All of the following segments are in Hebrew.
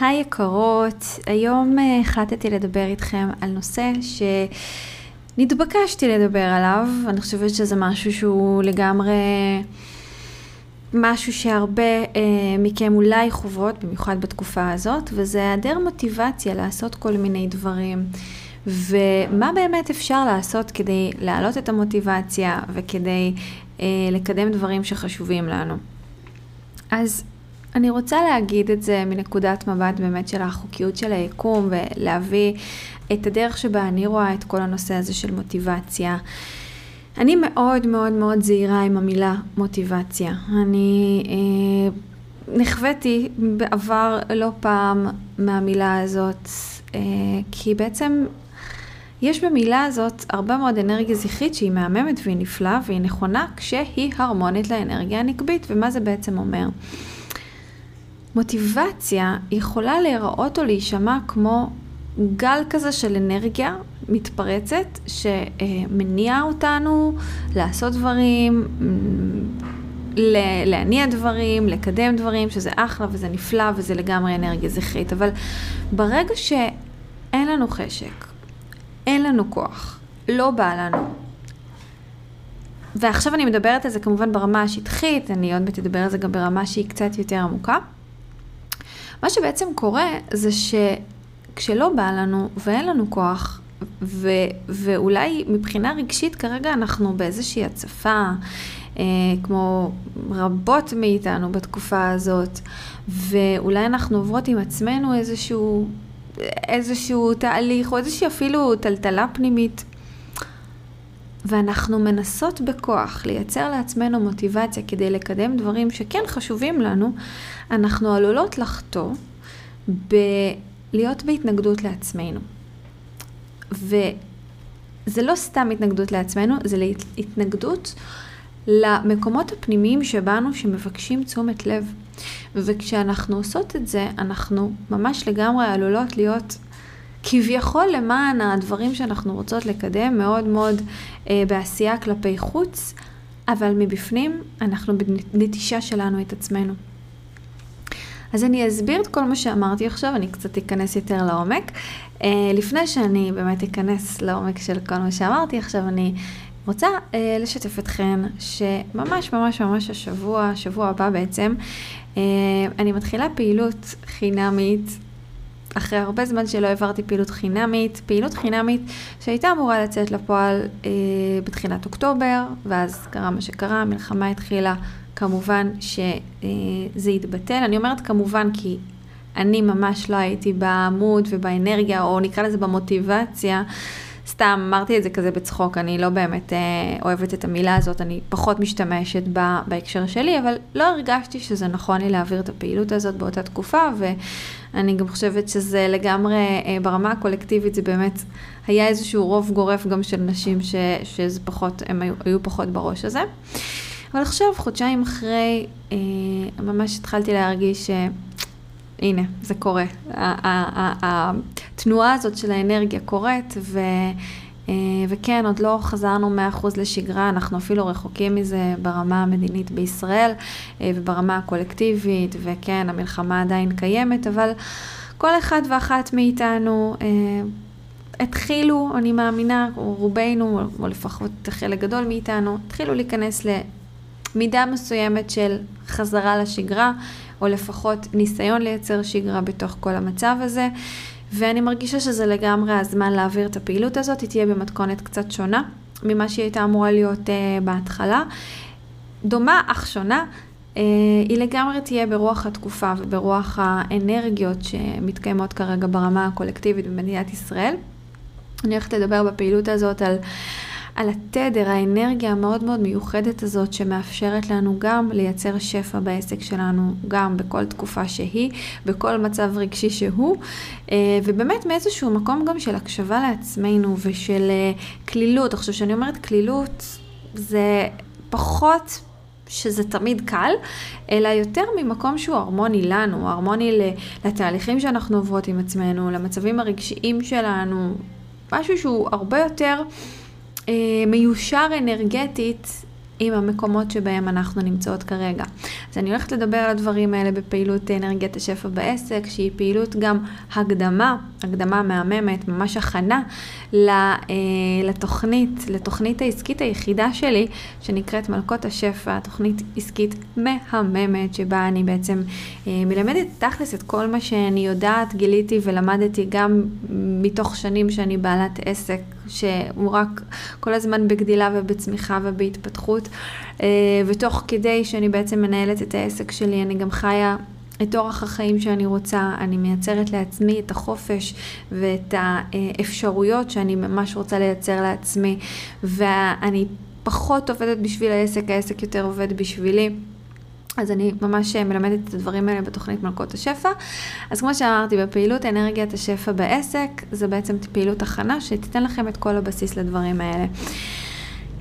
היי יקרות, היום אה, החלטתי לדבר איתכם על נושא שנתבקשתי לדבר עליו, אני חושבת שזה משהו שהוא לגמרי משהו שהרבה אה, מכם אולי חוברות, במיוחד בתקופה הזאת, וזה היעדר מוטיבציה לעשות כל מיני דברים. ומה באמת אפשר לעשות כדי להעלות את המוטיבציה וכדי אה, לקדם דברים שחשובים לנו. אז אני רוצה להגיד את זה מנקודת מבט באמת של החוקיות של היקום ולהביא את הדרך שבה אני רואה את כל הנושא הזה של מוטיבציה. אני מאוד מאוד מאוד זהירה עם המילה מוטיבציה. אני אה, נכוויתי בעבר לא פעם מהמילה הזאת, אה, כי בעצם יש במילה הזאת הרבה מאוד אנרגיה זכרית שהיא מהממת והיא נפלאה והיא נכונה כשהיא הרמונית לאנרגיה הנקבית. ומה זה בעצם אומר? מוטיבציה יכולה להיראות או להישמע כמו גל כזה של אנרגיה מתפרצת שמניע אותנו לעשות דברים, להניע דברים, לקדם דברים, שזה אחלה וזה נפלא וזה לגמרי אנרגיה זכרית. אבל ברגע שאין לנו חשק, אין לנו כוח, לא בא לנו, ועכשיו אני מדברת על זה כמובן ברמה השטחית, אני עוד מעט אדבר על זה גם ברמה שהיא קצת יותר עמוקה. מה שבעצם קורה זה שכשלא בא לנו ואין לנו כוח, ו, ואולי מבחינה רגשית כרגע אנחנו באיזושהי הצפה, אה, כמו רבות מאיתנו בתקופה הזאת, ואולי אנחנו עוברות עם עצמנו איזשהו, איזשהו תהליך, או איזושהי אפילו טלטלה פנימית. ואנחנו מנסות בכוח לייצר לעצמנו מוטיבציה כדי לקדם דברים שכן חשובים לנו, אנחנו עלולות לחטוא בלהיות בהתנגדות לעצמנו. וזה לא סתם התנגדות לעצמנו, זה התנגדות למקומות הפנימיים שבנו שמבקשים תשומת לב. וכשאנחנו עושות את זה, אנחנו ממש לגמרי עלולות להיות כביכול למען הדברים שאנחנו רוצות לקדם, מאוד מאוד אה, בעשייה כלפי חוץ, אבל מבפנים אנחנו בנטישה שלנו את עצמנו. אז אני אסביר את כל מה שאמרתי עכשיו, אני קצת אכנס יותר לעומק. Uh, לפני שאני באמת אכנס לעומק של כל מה שאמרתי, עכשיו אני רוצה uh, לשתף אתכן שממש ממש ממש השבוע, שבוע הבא בעצם, uh, אני מתחילה פעילות חינמית אחרי הרבה זמן שלא העברתי פעילות חינמית, פעילות חינמית שהייתה אמורה לצאת לפועל אה, בתחילת אוקטובר, ואז קרה מה שקרה, המלחמה התחילה, כמובן שזה יתבטל. אני אומרת כמובן כי אני ממש לא הייתי בעמוד ובאנרגיה, או נקרא לזה במוטיבציה. סתם אמרתי את זה כזה בצחוק, אני לא באמת אה, אוהבת את המילה הזאת, אני פחות משתמשת בה בהקשר שלי, אבל לא הרגשתי שזה נכון לי להעביר את הפעילות הזאת באותה תקופה, ואני גם חושבת שזה לגמרי, אה, ברמה הקולקטיבית זה באמת היה איזשהו רוב גורף גם של נשים ש, שזה פחות, הם היו, היו פחות בראש הזה. אבל עכשיו, חודשיים אחרי, אה, ממש התחלתי להרגיש. הנה, זה קורה. התנועה הזאת של האנרגיה קורית, ו... וכן, עוד לא חזרנו 100% לשגרה, אנחנו אפילו רחוקים מזה ברמה המדינית בישראל אה, וברמה הקולקטיבית, וכן, המלחמה עדיין קיימת, אבל כל אחד ואחת מאיתנו אה, התחילו, אני מאמינה, רובנו, או לפחות חלק גדול מאיתנו, התחילו להיכנס למידה מסוימת של חזרה לשגרה. או לפחות ניסיון לייצר שגרה בתוך כל המצב הזה. ואני מרגישה שזה לגמרי הזמן להעביר את הפעילות הזאת, היא תהיה במתכונת קצת שונה ממה שהיא הייתה אמורה להיות uh, בהתחלה. דומה אך שונה, uh, היא לגמרי תהיה ברוח התקופה וברוח האנרגיות שמתקיימות כרגע ברמה הקולקטיבית במדינת ישראל. אני הולכת לדבר בפעילות הזאת על על התדר, האנרגיה המאוד מאוד מיוחדת הזאת שמאפשרת לנו גם לייצר שפע בעסק שלנו, גם בכל תקופה שהיא, בכל מצב רגשי שהוא, אה, ובאמת מאיזשהו מקום גם של הקשבה לעצמנו ושל כלילות. אה, עכשיו, כשאני אומרת כלילות, זה פחות שזה תמיד קל, אלא יותר ממקום שהוא הרמוני לנו, הרמוני לתהליכים שאנחנו עוברות עם עצמנו, למצבים הרגשיים שלנו, משהו שהוא הרבה יותר מיושר אנרגטית עם המקומות שבהם אנחנו נמצאות כרגע. אז אני הולכת לדבר על הדברים האלה בפעילות אנרגיית השפע בעסק, שהיא פעילות גם הקדמה, הקדמה מהממת, ממש הכנה אה, לתוכנית, לתוכנית העסקית היחידה שלי, שנקראת מלכות השפע, תוכנית עסקית מהממת, שבה אני בעצם אה, מלמדת תכלס את כל מה שאני יודעת, גיליתי ולמדתי גם מתוך שנים שאני בעלת עסק, שהוא רק כל הזמן בגדילה ובצמיחה ובהתפתחות. אה, ותוך כדי שאני בעצם מנהלת את העסק שלי, אני גם חיה את אורח החיים שאני רוצה, אני מייצרת לעצמי את החופש ואת האפשרויות שאני ממש רוצה לייצר לעצמי, ואני פחות עובדת בשביל העסק, העסק יותר עובד בשבילי. אז אני ממש מלמדת את הדברים האלה בתוכנית מלכות השפע. אז כמו שאמרתי, בפעילות אנרגיית השפע בעסק, זה בעצם פעילות הכנה שתיתן לכם את כל הבסיס לדברים האלה.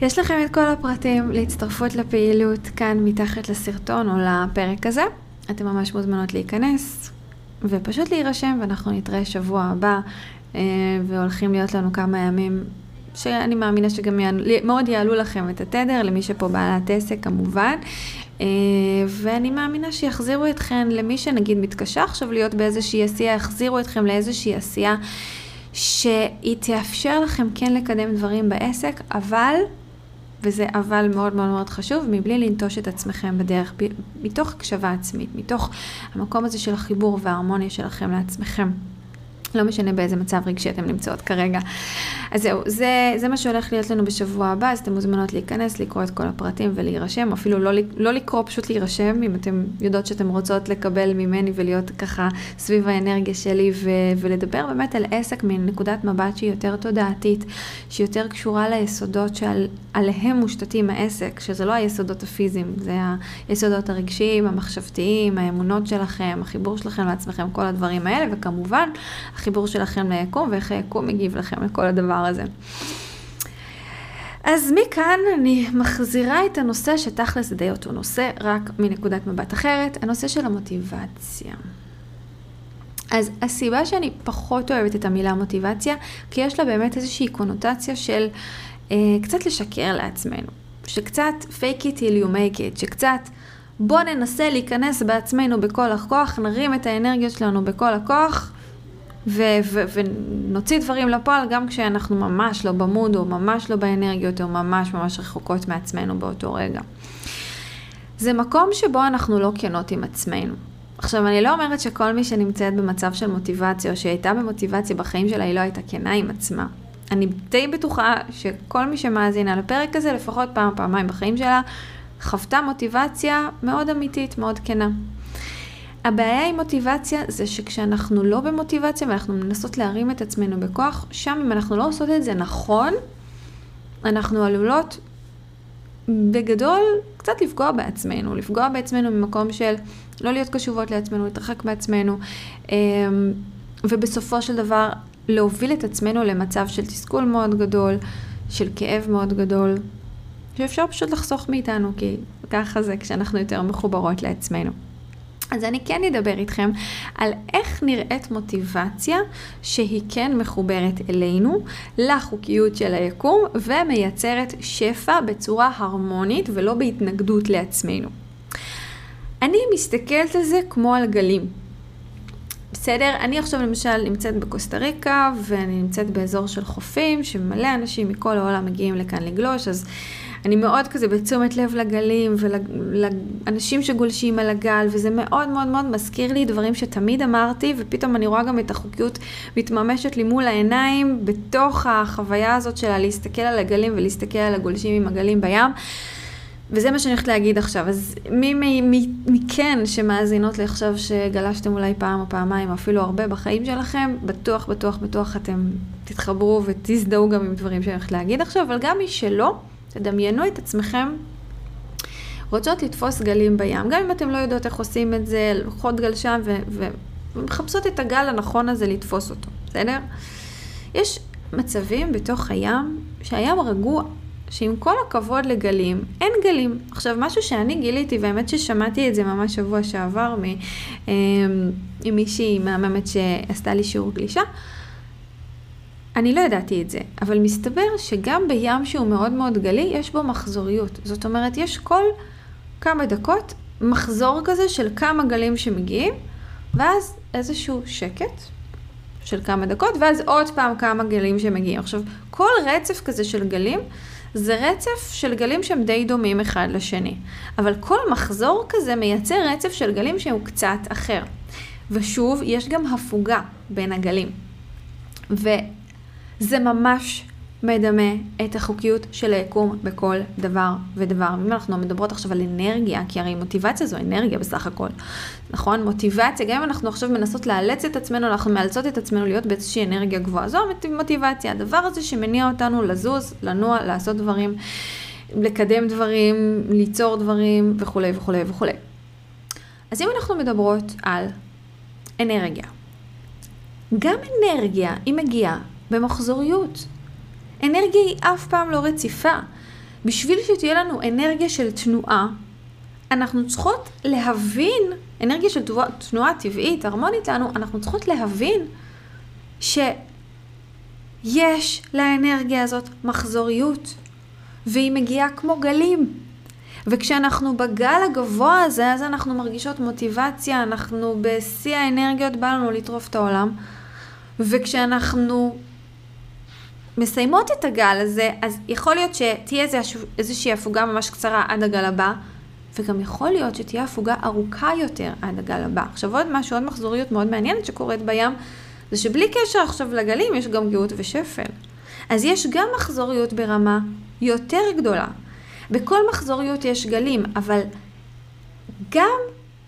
יש לכם את כל הפרטים להצטרפות לפעילות כאן מתחת לסרטון או לפרק הזה. אתם ממש מוזמנות להיכנס ופשוט להירשם, ואנחנו נתראה שבוע הבא, אה, והולכים להיות לנו כמה ימים שאני מאמינה שגם מאוד יעלו לכם את התדר, למי שפה בעלת עסק כמובן. אה, ואני מאמינה שיחזירו אתכם, למי שנגיד מתקשה עכשיו להיות באיזושהי עשייה, יחזירו אתכם לאיזושהי עשייה שהיא תאפשר לכם כן לקדם דברים בעסק, אבל וזה אבל מאוד מאוד מאוד חשוב, מבלי לנטוש את עצמכם בדרך, מתוך הקשבה עצמית, מתוך המקום הזה של החיבור וההרמוניה שלכם לעצמכם. לא משנה באיזה מצב רגשי אתם נמצאות כרגע. אז זהו, זה, זה מה שהולך להיות לנו בשבוע הבא, אז אתם מוזמנות להיכנס, לקרוא את כל הפרטים ולהירשם, אפילו לא, לא לקרוא, פשוט להירשם, אם אתם יודעות שאתם רוצות לקבל ממני ולהיות ככה סביב האנרגיה שלי ו, ולדבר באמת על עסק מנקודת מבט שהיא יותר תודעתית, שהיא יותר קשורה ליסודות שעליהם מושתתים העסק, שזה לא היסודות הפיזיים, זה היסודות הרגשיים, המחשבתיים, האמונות שלכם, החיבור שלכם לעצמכם, כל הדברים האלה, וכמובן, החיבור שלכם ליקום ואיך היקום מגיב לכם לכל הדבר הזה. אז מכאן אני מחזירה את הנושא שתכלס די אותו נושא, רק מנקודת מבט אחרת, הנושא של המוטיבציה. אז הסיבה שאני פחות אוהבת את המילה מוטיבציה, כי יש לה באמת איזושהי קונוטציה של אה, קצת לשקר לעצמנו, שקצת fake it till you make it, שקצת בוא ננסה להיכנס בעצמנו בכל הכוח, נרים את האנרגיות שלנו בכל הכוח, ו- ו- ונוציא דברים לפועל גם כשאנחנו ממש לא במוד או ממש לא באנרגיות או ממש ממש רחוקות מעצמנו באותו רגע. זה מקום שבו אנחנו לא כנות עם עצמנו. עכשיו, אני לא אומרת שכל מי שנמצאת במצב של מוטיבציה או שהייתה במוטיבציה בחיים שלה, היא לא הייתה כנה עם עצמה. אני די בטוחה שכל מי שמאזינה לפרק הזה, לפחות פעם, פעמיים בחיים שלה, חוותה מוטיבציה מאוד אמיתית, מאוד כנה. הבעיה עם מוטיבציה זה שכשאנחנו לא במוטיבציה ואנחנו מנסות להרים את עצמנו בכוח, שם אם אנחנו לא עושות את זה נכון, אנחנו עלולות בגדול קצת לפגוע בעצמנו, לפגוע בעצמנו ממקום של לא להיות קשובות לעצמנו, להתרחק בעצמנו, אמ, ובסופו של דבר להוביל את עצמנו למצב של תסכול מאוד גדול, של כאב מאוד גדול, שאפשר פשוט לחסוך מאיתנו, כי ככה זה כשאנחנו יותר מחוברות לעצמנו. אז אני כן אדבר איתכם על איך נראית מוטיבציה שהיא כן מחוברת אלינו, לחוקיות של היקום, ומייצרת שפע בצורה הרמונית ולא בהתנגדות לעצמנו. אני מסתכלת על זה כמו על גלים. בסדר? אני עכשיו למשל נמצאת בקוסטה ריקה, ואני נמצאת באזור של חופים, שמלא אנשים מכל העולם מגיעים לכאן לגלוש, אז אני מאוד כזה בתשומת לב לגלים ולאנשים שגולשים על הגל, וזה מאוד מאוד מאוד מזכיר לי דברים שתמיד אמרתי, ופתאום אני רואה גם את החוקיות מתממשת לי מול העיניים, בתוך החוויה הזאת של להסתכל על הגלים ולהסתכל על הגולשים עם הגלים בים. וזה מה שאני הולכת להגיד עכשיו. אז מי מכן שמאזינות לי עכשיו שגלשתם אולי פעם או פעמיים, אפילו הרבה בחיים שלכם, בטוח, בטוח, בטוח אתם תתחברו ותזדהו גם עם דברים שאני הולכת להגיד עכשיו, אבל גם מי שלא, תדמיינו את עצמכם רוצות לתפוס גלים בים. גם אם אתם לא יודעות איך עושים את זה, לוקחות גל שם ומחפשות את הגל הנכון הזה לתפוס אותו, בסדר? יש מצבים בתוך הים שהים רגוע. שעם כל הכבוד לגלים, אין גלים. עכשיו, משהו שאני גיליתי, והאמת ששמעתי את זה ממש שבוע שעבר אמ, עם מישהי מהממת שעשתה לי שיעור גלישה, אני לא ידעתי את זה, אבל מסתבר שגם בים שהוא מאוד מאוד גלי, יש בו מחזוריות. זאת אומרת, יש כל כמה דקות מחזור כזה של כמה גלים שמגיעים, ואז איזשהו שקט של כמה דקות, ואז עוד פעם כמה גלים שמגיעים. עכשיו, כל רצף כזה של גלים, זה רצף של גלים שהם די דומים אחד לשני. אבל כל מחזור כזה מייצר רצף של גלים שהוא קצת אחר. ושוב, יש גם הפוגה בין הגלים. וזה ממש מדמה את החוקיות של היקום בכל דבר ודבר. אם אנחנו מדברות עכשיו על אנרגיה, כי הרי מוטיבציה זו אנרגיה בסך הכל, נכון? מוטיבציה, גם אם אנחנו עכשיו מנסות לאלץ את עצמנו, אנחנו מאלצות את עצמנו להיות באיזושהי אנרגיה גבוהה. זו מוטיבציה, הדבר הזה שמניע אותנו לזוז, לנוע, לעשות דברים, לקדם דברים, ליצור דברים וכולי וכולי וכולי. אז אם אנחנו מדברות על אנרגיה, גם אנרגיה היא מגיעה במחזוריות. אנרגיה היא אף פעם לא רציפה. בשביל שתהיה לנו אנרגיה של תנועה, אנחנו צריכות להבין, אנרגיה של תנועה, תנועה טבעית, הרמונית לנו, אנחנו צריכות להבין שיש לאנרגיה הזאת מחזוריות, והיא מגיעה כמו גלים. וכשאנחנו בגל הגבוה הזה, אז אנחנו מרגישות מוטיבציה, אנחנו בשיא האנרגיות, בא לנו לטרוף את העולם. וכשאנחנו מסיימות את הגל הזה, אז יכול להיות שתהיה איזה, איזושהי הפוגה ממש קצרה עד הגל הבא, וגם יכול להיות שתהיה הפוגה ארוכה יותר עד הגל הבא. עכשיו עוד משהו, עוד מחזוריות מאוד מעניינת שקורית בים, זה שבלי קשר עכשיו לגלים יש גם גאות ושפל. אז יש גם מחזוריות ברמה יותר גדולה. בכל מחזוריות יש גלים, אבל גם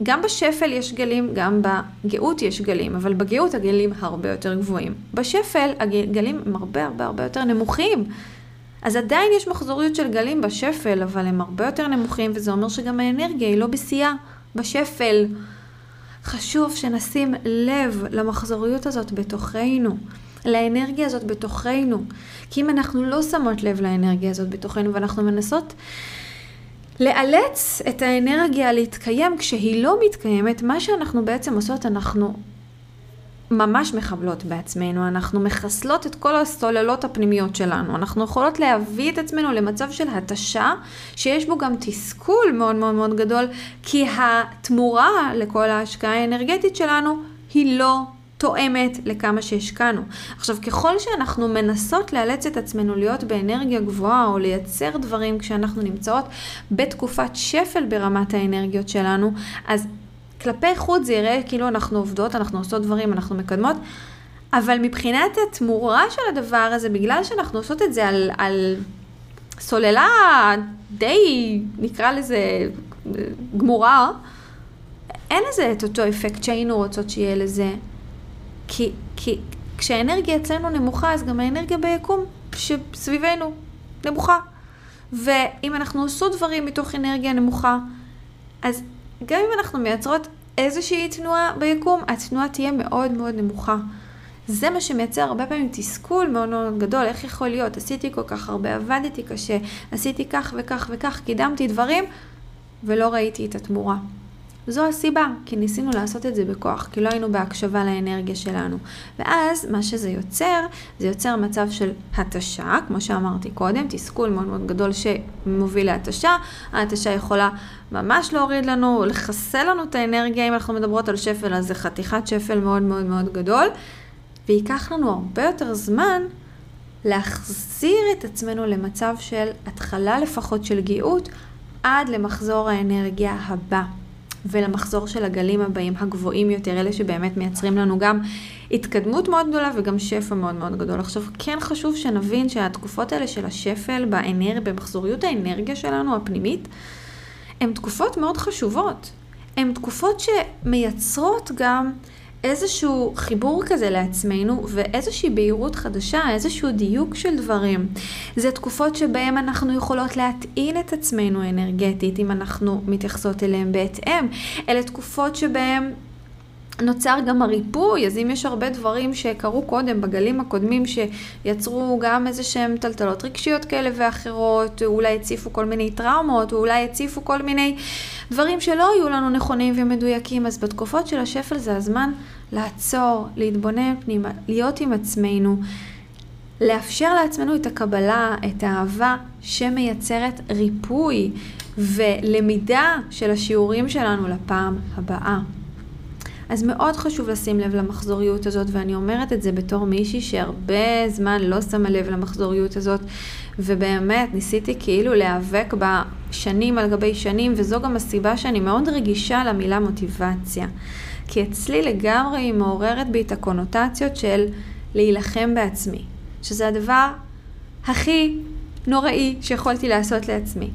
גם בשפל יש גלים, גם בגאות יש גלים, אבל בגאות הגלים הרבה יותר גבוהים. בשפל הגלים הם הרבה הרבה הרבה יותר נמוכים. אז עדיין יש מחזוריות של גלים בשפל, אבל הם הרבה יותר נמוכים, וזה אומר שגם האנרגיה היא לא בשיאה בשפל. חשוב שנשים לב למחזוריות הזאת בתוכנו, לאנרגיה הזאת בתוכנו. כי אם אנחנו לא שמות לב לאנרגיה הזאת בתוכנו ואנחנו מנסות לאלץ את האנרגיה להתקיים כשהיא לא מתקיימת, מה שאנחנו בעצם עושות, אנחנו ממש מחבלות בעצמנו, אנחנו מחסלות את כל הסוללות הפנימיות שלנו, אנחנו יכולות להביא את עצמנו למצב של התשה, שיש בו גם תסכול מאוד מאוד מאוד גדול, כי התמורה לכל ההשקעה האנרגטית שלנו היא לא תואמת לכמה שהשקענו. עכשיו, ככל שאנחנו מנסות לאלץ את עצמנו להיות באנרגיה גבוהה או לייצר דברים כשאנחנו נמצאות בתקופת שפל ברמת האנרגיות שלנו, אז כלפי חוץ זה יראה כאילו אנחנו עובדות, אנחנו עושות דברים, אנחנו מקדמות, אבל מבחינת התמורה של הדבר הזה, בגלל שאנחנו עושות את זה על, על סוללה די, נקרא לזה, גמורה, אין לזה את אותו אפקט שהיינו רוצות שיהיה לזה. כי, כי כשהאנרגיה אצלנו נמוכה, אז גם האנרגיה ביקום שסביבנו נמוכה. ואם אנחנו עושות דברים מתוך אנרגיה נמוכה, אז גם אם אנחנו מייצרות איזושהי תנועה ביקום, התנועה תהיה מאוד מאוד נמוכה. זה מה שמייצר הרבה פעמים תסכול מאוד מאוד גדול, איך יכול להיות, עשיתי כל כך הרבה, עבדתי קשה, עשיתי כך וכך וכך, קידמתי דברים, ולא ראיתי את התמורה. זו הסיבה, כי ניסינו לעשות את זה בכוח, כי לא היינו בהקשבה לאנרגיה שלנו. ואז מה שזה יוצר, זה יוצר מצב של התשה, כמו שאמרתי קודם, תסכול מאוד מאוד גדול שמוביל להתשה. ההתשה יכולה ממש להוריד לנו, לחסל לנו את האנרגיה, אם אנחנו מדברות על שפל, אז זה חתיכת שפל מאוד מאוד מאוד גדול, וייקח לנו הרבה יותר זמן להחזיר את עצמנו למצב של התחלה לפחות של גאות עד למחזור האנרגיה הבא. ולמחזור של הגלים הבאים הגבוהים יותר, אלה שבאמת מייצרים לנו גם התקדמות מאוד גדולה וגם שפע מאוד מאוד גדול. עכשיו, כן חשוב שנבין שהתקופות האלה של השפל באנר... במחזוריות האנרגיה שלנו הפנימית, הן תקופות מאוד חשובות. הן תקופות שמייצרות גם איזשהו חיבור כזה לעצמנו ואיזושהי בהירות חדשה, איזשהו דיוק של דברים. זה תקופות שבהן אנחנו יכולות להטעין את עצמנו אנרגטית, אם אנחנו מתייחסות אליהן בהתאם. אלה תקופות שבהן נוצר גם הריפוי, אז אם יש הרבה דברים שקרו קודם, בגלים הקודמים, שיצרו גם איזה שהם טלטלות רגשיות כאלה ואחרות, אולי הציפו כל מיני טראומות, או אולי הציפו כל מיני דברים שלא היו לנו נכונים ומדויקים, אז בתקופות של השפל זה הזמן לעצור, להתבונן פנימה, להיות עם עצמנו, לאפשר לעצמנו את הקבלה, את האהבה שמייצרת ריפוי ולמידה של השיעורים שלנו לפעם הבאה. אז מאוד חשוב לשים לב למחזוריות הזאת, ואני אומרת את זה בתור מישהי שהרבה זמן לא שמה לב למחזוריות הזאת, ובאמת ניסיתי כאילו להיאבק בה שנים על גבי שנים, וזו גם הסיבה שאני מאוד רגישה למילה מוטיבציה. כי אצלי לגמרי היא מעוררת בי את הקונוטציות של להילחם בעצמי, שזה הדבר הכי נוראי שיכולתי לעשות לעצמי.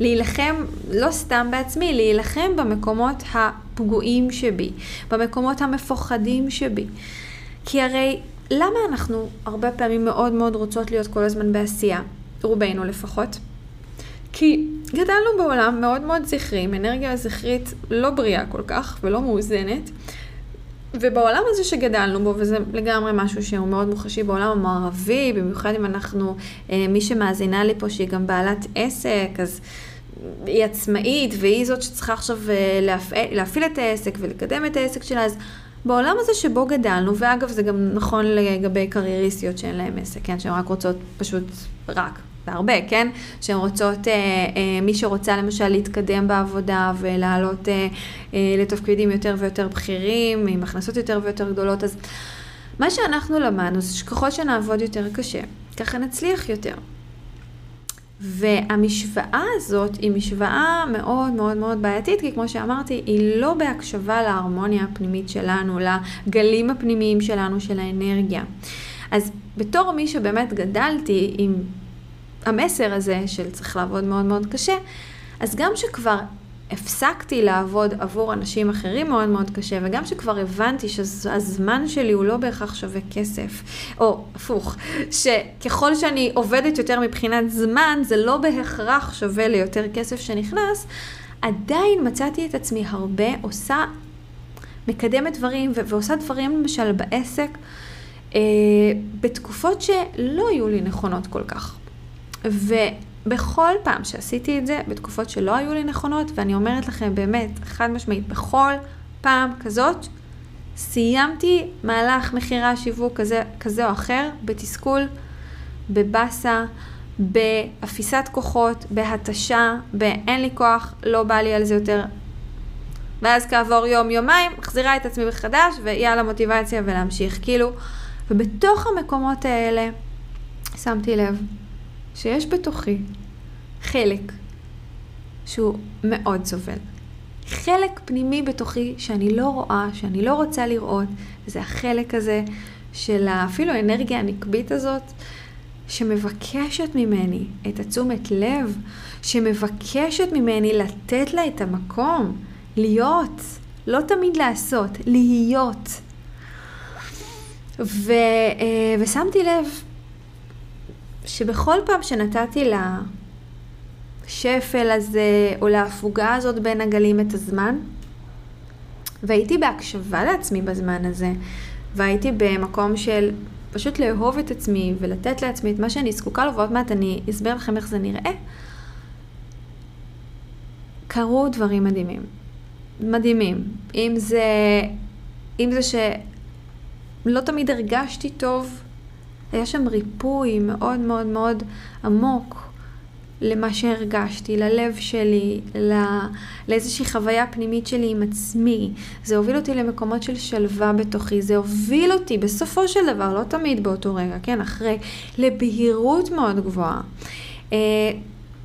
להילחם לא סתם בעצמי, להילחם במקומות הפגועים שבי, במקומות המפוחדים שבי. כי הרי למה אנחנו הרבה פעמים מאוד מאוד רוצות להיות כל הזמן בעשייה? רובנו לפחות. כי גדלנו בעולם מאוד מאוד זכרי, עם אנרגיה זכרית לא בריאה כל כך ולא מאוזנת. ובעולם הזה שגדלנו בו, וזה לגמרי משהו שהוא מאוד מוחשי בעולם המערבי, במיוחד אם אנחנו, אה, מי שמאזינה לי פה שהיא גם בעלת עסק, אז היא עצמאית והיא זאת שצריכה עכשיו אה, להפעיל, להפעיל את העסק ולקדם את העסק שלה, אז בעולם הזה שבו גדלנו, ואגב זה גם נכון לגבי קרייריסטיות שאין להן עסק, כן, שהן רק רוצות פשוט רק והרבה, כן? שהן רוצות, אה, אה, מי שרוצה למשל להתקדם בעבודה ולעלות אה, אה, לתפקידים יותר ויותר בכירים, עם הכנסות יותר ויותר גדולות, אז מה שאנחנו למדנו זה שככל שנעבוד יותר קשה, ככה נצליח יותר. והמשוואה הזאת היא משוואה מאוד מאוד מאוד בעייתית, כי כמו שאמרתי, היא לא בהקשבה להרמוניה הפנימית שלנו, לגלים הפנימיים שלנו של האנרגיה. אז בתור מי שבאמת גדלתי עם המסר הזה של צריך לעבוד מאוד מאוד קשה, אז גם שכבר הפסקתי לעבוד עבור אנשים אחרים מאוד מאוד קשה, וגם שכבר הבנתי שהזמן שלי הוא לא בהכרח שווה כסף, או הפוך, שככל שאני עובדת יותר מבחינת זמן, זה לא בהכרח שווה ליותר כסף שנכנס, עדיין מצאתי את עצמי הרבה עושה, מקדמת דברים ו- ועושה דברים למשל בעסק, אה, בתקופות שלא היו לי נכונות כל כך. ובכל פעם שעשיתי את זה, בתקופות שלא היו לי נכונות, ואני אומרת לכם באמת, חד משמעית, בכל פעם כזאת, סיימתי מהלך מכירה, שיווק כזה, כזה או אחר, בתסכול, בבאסה, באפיסת כוחות, בהתשה, ב"אין לי כוח, לא בא לי על זה יותר". ואז כעבור יום, יומיים, מחזירה את עצמי מחדש, ויאללה מוטיבציה ולהמשיך. כאילו, ובתוך המקומות האלה שמתי לב שיש בתוכי חלק שהוא מאוד סובל. חלק פנימי בתוכי שאני לא רואה, שאני לא רוצה לראות, וזה החלק הזה של אפילו האנרגיה הנקבית הזאת, שמבקשת ממני את התשומת לב, שמבקשת ממני לתת לה את המקום, להיות, לא תמיד לעשות, להיות. ו, אה, ושמתי לב שבכל פעם שנתתי לשפל הזה, או להפוגה הזאת בין הגלים את הזמן, והייתי בהקשבה לעצמי בזמן הזה, והייתי במקום של פשוט לאהוב את עצמי ולתת לעצמי את מה שאני זקוקה לו, ועוד מעט אני אסביר לכם איך זה נראה, קרו דברים מדהימים. מדהימים. אם זה, אם זה שלא תמיד הרגשתי טוב, היה שם ריפוי מאוד מאוד מאוד עמוק. למה שהרגשתי, ללב שלי, לא, לאיזושהי חוויה פנימית שלי עם עצמי. זה הוביל אותי למקומות של שלווה בתוכי, זה הוביל אותי בסופו של דבר, לא תמיד באותו רגע, כן, אחרי, לבהירות מאוד גבוהה. אה,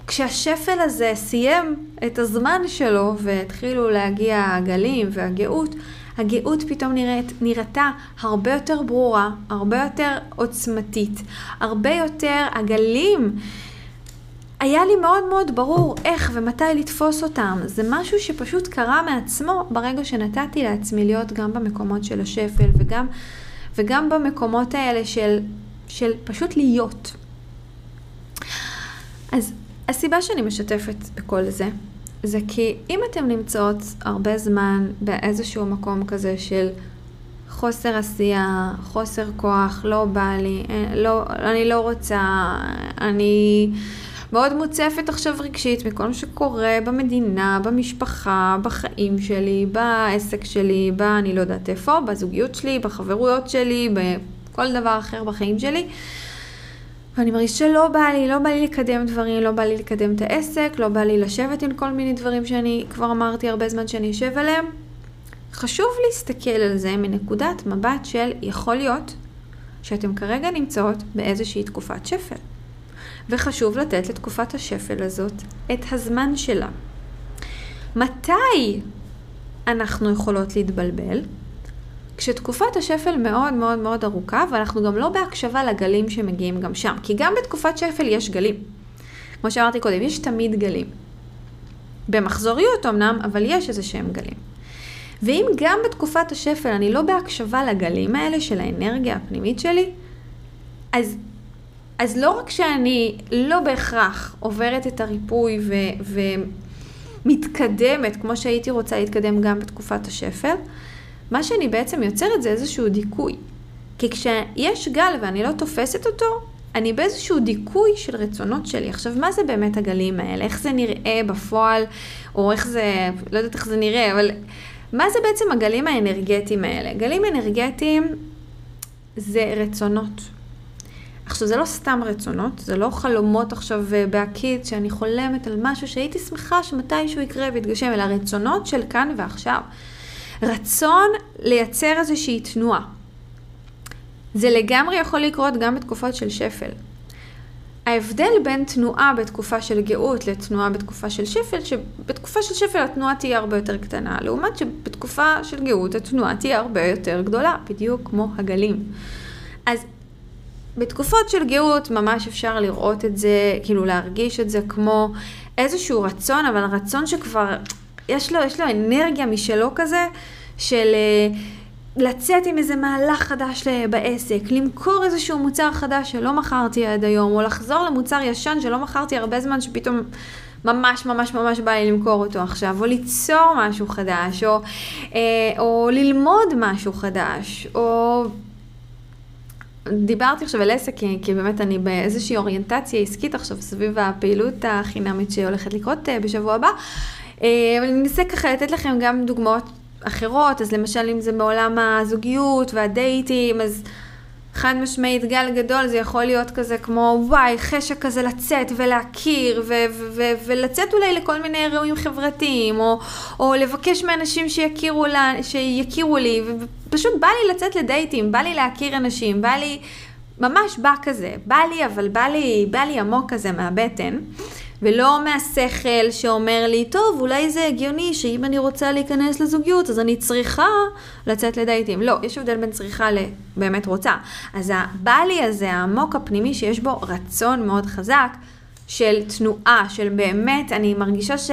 כשהשפל הזה סיים את הזמן שלו והתחילו להגיע הגלים והגאות, הגאות פתאום נראית, נראתה הרבה יותר ברורה, הרבה יותר עוצמתית, הרבה יותר הגלים. היה לי מאוד מאוד ברור איך ומתי לתפוס אותם. זה משהו שפשוט קרה מעצמו ברגע שנתתי לעצמי להיות גם במקומות של השפל וגם, וגם במקומות האלה של, של פשוט להיות. אז הסיבה שאני משתפת בכל זה, זה כי אם אתן נמצאות הרבה זמן באיזשהו מקום כזה של חוסר עשייה, חוסר כוח, לא בא לי, אה, לא, אני לא רוצה, אני מאוד מוצפת עכשיו רגשית מכל מה שקורה במדינה, במשפחה, בחיים שלי, בעסק שלי, ב... אני לא יודעת איפה, בזוגיות שלי, בחברויות שלי, בכל דבר אחר בחיים שלי. ואני מרגישה שלא בא לי, לא בא לי לקדם דברים, לא בא לי לקדם את העסק, לא בא לי לשבת עם כל מיני דברים שאני כבר אמרתי הרבה זמן שאני אשב עליהם. חשוב להסתכל על זה מנקודת מבט של יכול להיות שאתם כרגע נמצאות באיזושהי תקופת שפל. וחשוב לתת לתקופת השפל הזאת את הזמן שלה. מתי אנחנו יכולות להתבלבל? כשתקופת השפל מאוד מאוד מאוד ארוכה, ואנחנו גם לא בהקשבה לגלים שמגיעים גם שם. כי גם בתקופת שפל יש גלים. כמו שאמרתי קודם, יש תמיד גלים. במחזוריות אמנם, אבל יש איזה שהם גלים. ואם גם בתקופת השפל אני לא בהקשבה לגלים האלה של האנרגיה הפנימית שלי, אז, אז לא רק שאני לא בהכרח עוברת את הריפוי ו, ומתקדמת כמו שהייתי רוצה להתקדם גם בתקופת השפל, מה שאני בעצם יוצרת זה איזשהו דיכוי. כי כשיש גל ואני לא תופסת אותו, אני באיזשהו דיכוי של רצונות שלי. עכשיו, מה זה באמת הגלים האלה? איך זה נראה בפועל, או איך זה, לא יודעת איך זה נראה, אבל מה זה בעצם הגלים האנרגטיים האלה? גלים אנרגטיים זה רצונות. עכשיו, זה לא סתם רצונות, זה לא חלומות עכשיו אה, בהקיץ שאני חולמת על משהו שהייתי שמחה שמתישהו יקרה ויתגשם, אלא רצונות של כאן ועכשיו. רצון לייצר איזושהי תנועה. זה לגמרי יכול לקרות גם בתקופות של שפל. ההבדל בין תנועה בתקופה של גאות לתנועה בתקופה של שפל, שבתקופה של שפל התנועה תהיה הרבה יותר קטנה, לעומת שבתקופה של גאות התנועה תהיה הרבה יותר גדולה, בדיוק כמו הגלים. אז בתקופות של גאות ממש אפשר לראות את זה, כאילו להרגיש את זה כמו איזשהו רצון, אבל רצון שכבר יש לו, יש לו אנרגיה משלו כזה, של אה, לצאת עם איזה מהלך חדש בעסק, למכור איזשהו מוצר חדש שלא מכרתי עד היום, או לחזור למוצר ישן שלא מכרתי הרבה זמן, שפתאום ממש ממש ממש בא לי למכור אותו עכשיו, או ליצור משהו חדש, או, אה, או ללמוד משהו חדש, או... דיברתי עכשיו על עסק, כי, כי באמת אני באיזושהי אוריינטציה עסקית עכשיו סביב הפעילות החינמית שהולכת לקרות אה, בשבוע הבא. אה, אבל אני אנסה ככה לתת לכם גם דוגמאות אחרות, אז למשל אם זה מעולם הזוגיות והדייטים, אז חד משמעית גל גדול זה יכול להיות כזה כמו וואי, חשק כזה לצאת ולהכיר ו- ו- ו- ולצאת אולי לכל מיני אירועים חברתיים, או, או לבקש מאנשים שיכירו, לה, שיכירו לי, ופשוט בא לי לצאת לדייטים, בא לי להכיר אנשים, בא לי, ממש בא כזה, בא לי אבל בא לי, בא לי עמוק כזה מהבטן. ולא מהשכל שאומר לי, טוב, אולי זה הגיוני שאם אני רוצה להיכנס לזוגיות, אז אני צריכה לצאת לדייטים. לא, יש הבדל בין צריכה לבאמת רוצה. אז הבא לי הזה, העמוק הפנימי, שיש בו רצון מאוד חזק של תנועה, של באמת, אני מרגישה ש...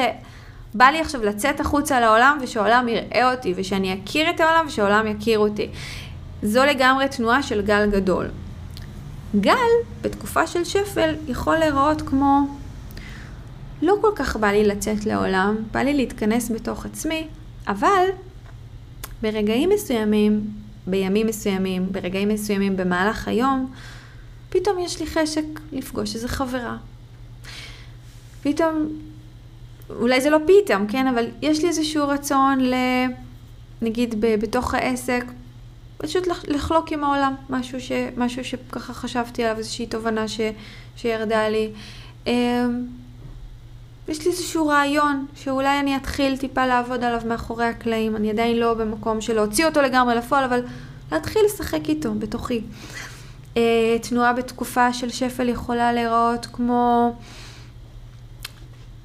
בא לי עכשיו לצאת החוצה לעולם ושהעולם יראה אותי ושאני אכיר את העולם ושהעולם יכיר אותי. זו לגמרי תנועה של גל גדול. גל, בתקופה של שפל, יכול להיראות כמו לא כל כך בא לי לצאת לעולם, בא לי להתכנס בתוך עצמי, אבל ברגעים מסוימים, בימים מסוימים, ברגעים מסוימים במהלך היום, פתאום יש לי חשק לפגוש איזה חברה. פתאום, אולי זה לא פתאום, כן, אבל יש לי איזשהו רצון ל... נגיד ב, בתוך העסק, פשוט לחלוק עם העולם, משהו, ש, משהו שככה חשבתי עליו, איזושהי תובנה ש, שירדה לי. אמ, יש לי איזשהו רעיון שאולי אני אתחיל טיפה לעבוד עליו מאחורי הקלעים. אני עדיין לא במקום של להוציא אותו לגמרי לפועל, אבל להתחיל לשחק איתו בתוכי. אה, תנועה בתקופה של שפל יכולה להיראות כמו,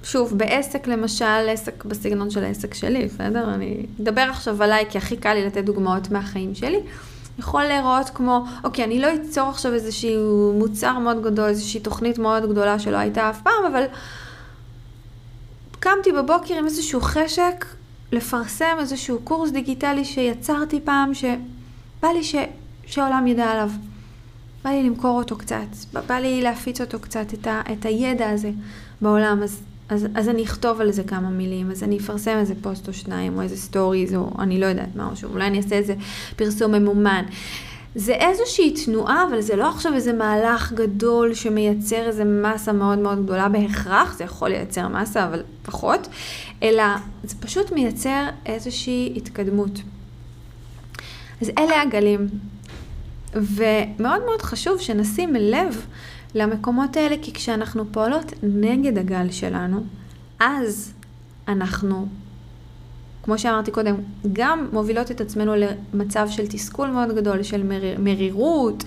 שוב, בעסק למשל, עסק בסגנון של העסק שלי, בסדר? אני אדבר עכשיו עליי כי הכי קל לי לתת דוגמאות מהחיים שלי. יכול להיראות כמו, אוקיי, אני לא אצור עכשיו איזשהו מוצר מאוד גדול, איזושהי תוכנית מאוד גדולה שלא הייתה אף פעם, אבל קמתי בבוקר עם איזשהו חשק לפרסם איזשהו קורס דיגיטלי שיצרתי פעם, שבא לי ש... שהעולם ידע עליו. בא לי למכור אותו קצת, בא לי להפיץ אותו קצת, את, ה... את הידע הזה בעולם. אז, אז, אז אני אכתוב על זה כמה מילים, אז אני אפרסם איזה פוסט או שניים, או איזה stories, או אני לא יודעת מה, או אולי אני אעשה איזה פרסום ממומן. זה איזושהי תנועה, אבל זה לא עכשיו איזה מהלך גדול שמייצר איזה מסה מאוד מאוד גדולה בהכרח, זה יכול לייצר מסה, אבל פחות, אלא זה פשוט מייצר איזושהי התקדמות. אז אלה הגלים. ומאוד מאוד חשוב שנשים לב למקומות האלה, כי כשאנחנו פועלות נגד הגל שלנו, אז אנחנו כמו שאמרתי קודם, גם מובילות את עצמנו למצב של תסכול מאוד גדול, של מריר, מרירות,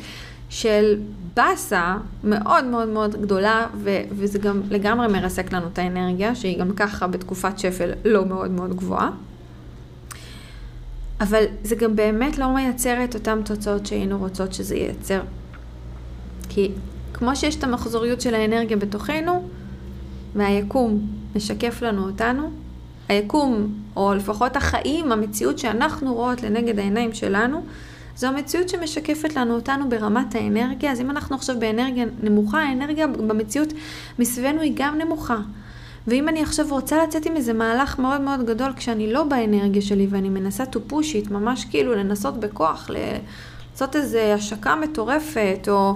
של באסה מאוד מאוד מאוד גדולה, ו- וזה גם לגמרי מרסק לנו את האנרגיה, שהיא גם ככה בתקופת שפל לא מאוד מאוד גבוהה. אבל זה גם באמת לא מייצר את אותן תוצאות שהיינו רוצות שזה ייצר. כי כמו שיש את המחזוריות של האנרגיה בתוכנו, והיקום משקף לנו אותנו, היקום, או לפחות החיים, המציאות שאנחנו רואות לנגד העיניים שלנו, זו המציאות שמשקפת לנו אותנו ברמת האנרגיה. אז אם אנחנו עכשיו באנרגיה נמוכה, האנרגיה במציאות מסביבנו היא גם נמוכה. ואם אני עכשיו רוצה לצאת עם איזה מהלך מאוד מאוד גדול כשאני לא באנרגיה שלי ואני מנסה to push it, ממש כאילו לנסות בכוח, לעשות איזה השקה מטורפת, או,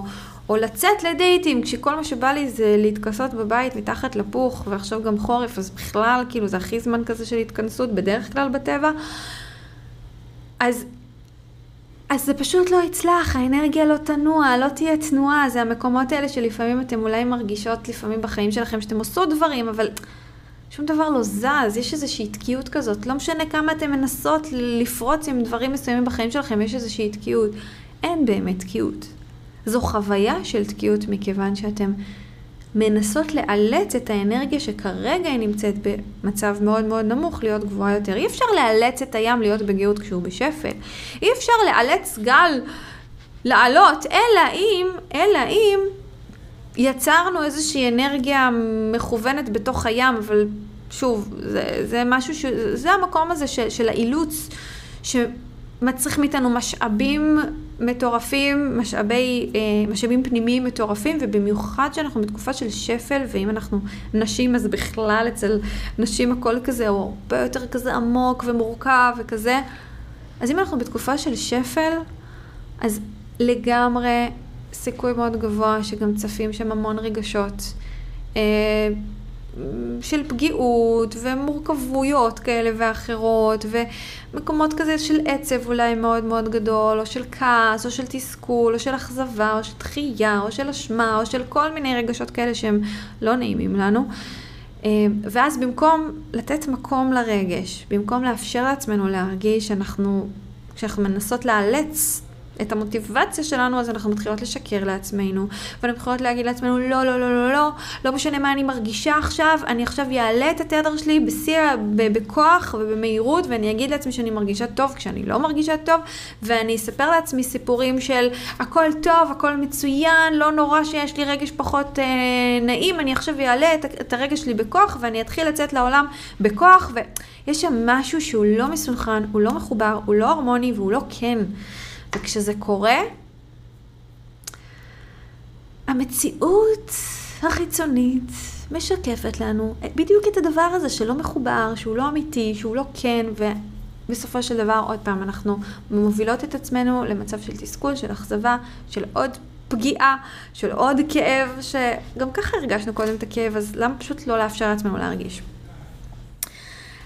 או לצאת לדייטים, כשכל מה שבא לי זה להתכסות בבית מתחת לפוך, ועכשיו גם חורף, אז בכלל, כאילו, זה הכי זמן כזה של התכנסות, בדרך כלל בטבע. אז, אז זה פשוט לא יצלח, האנרגיה לא תנוע, לא תהיה תנועה, זה המקומות האלה שלפעמים אתם אולי מרגישות לפעמים בחיים שלכם שאתם עושות דברים, אבל שום דבר לא זז, יש איזושהי תקיעות כזאת, לא משנה כמה אתם מנסות לפרוץ עם דברים מסוימים בחיים שלכם, יש איזושהי תקיעות. אין באמת תקיעות. זו חוויה של תקיעות מכיוון שאתם מנסות לאלץ את האנרגיה שכרגע היא נמצאת במצב מאוד מאוד נמוך להיות גבוהה יותר. אי אפשר לאלץ את הים להיות בגאות כשהוא בשפל. אי אפשר לאלץ גל לעלות, אלא אם, אלא אם יצרנו איזושהי אנרגיה מכוונת בתוך הים, אבל שוב, זה, זה משהו ש... זה המקום הזה של, של האילוץ. ש... מצריך מאיתנו משאבים מטורפים, משאבי, אה, משאבים פנימיים מטורפים, ובמיוחד שאנחנו בתקופה של שפל, ואם אנחנו נשים, אז בכלל אצל נשים הכל כזה, או הרבה יותר כזה עמוק ומורכב וכזה. אז אם אנחנו בתקופה של שפל, אז לגמרי סיכוי מאוד גבוה שגם צפים שם המון רגשות. של פגיעות ומורכבויות כאלה ואחרות ומקומות כזה של עצב אולי מאוד מאוד גדול או של כעס או של תסכול או של אכזבה או של דחייה או של אשמה או של כל מיני רגשות כאלה שהם לא נעימים לנו. ואז במקום לתת מקום לרגש, במקום לאפשר לעצמנו להרגיש שאנחנו, כשאנחנו מנסות לאלץ את המוטיבציה שלנו, אז אנחנו מתחילות לשקר לעצמנו, ואנחנו מתחילות להגיד לעצמנו, לא, לא, לא, לא, לא, לא משנה מה אני מרגישה עכשיו, אני עכשיו אעלה את התדר שלי בשיא, בכוח ובמהירות, ואני אגיד לעצמי שאני מרגישה טוב כשאני לא מרגישה טוב, ואני אספר לעצמי סיפורים של הכל טוב, הכל מצוין, לא נורא שיש לי רגש פחות אה, נעים, אני עכשיו אעלה את, את הרגש שלי בכוח, ואני אתחיל לצאת לעולם בכוח, ויש שם משהו שהוא לא מסונכרן, הוא לא מחובר, הוא לא הרמוני והוא לא כן. וכשזה קורה, המציאות החיצונית משקפת לנו בדיוק את הדבר הזה שלא מחובר, שהוא לא אמיתי, שהוא לא כן, ובסופו של דבר, עוד פעם, אנחנו מובילות את עצמנו למצב של תסכול, של אכזבה, של עוד פגיעה, של עוד כאב, שגם ככה הרגשנו קודם את הכאב, אז למה פשוט לא לאפשר לעצמנו להרגיש?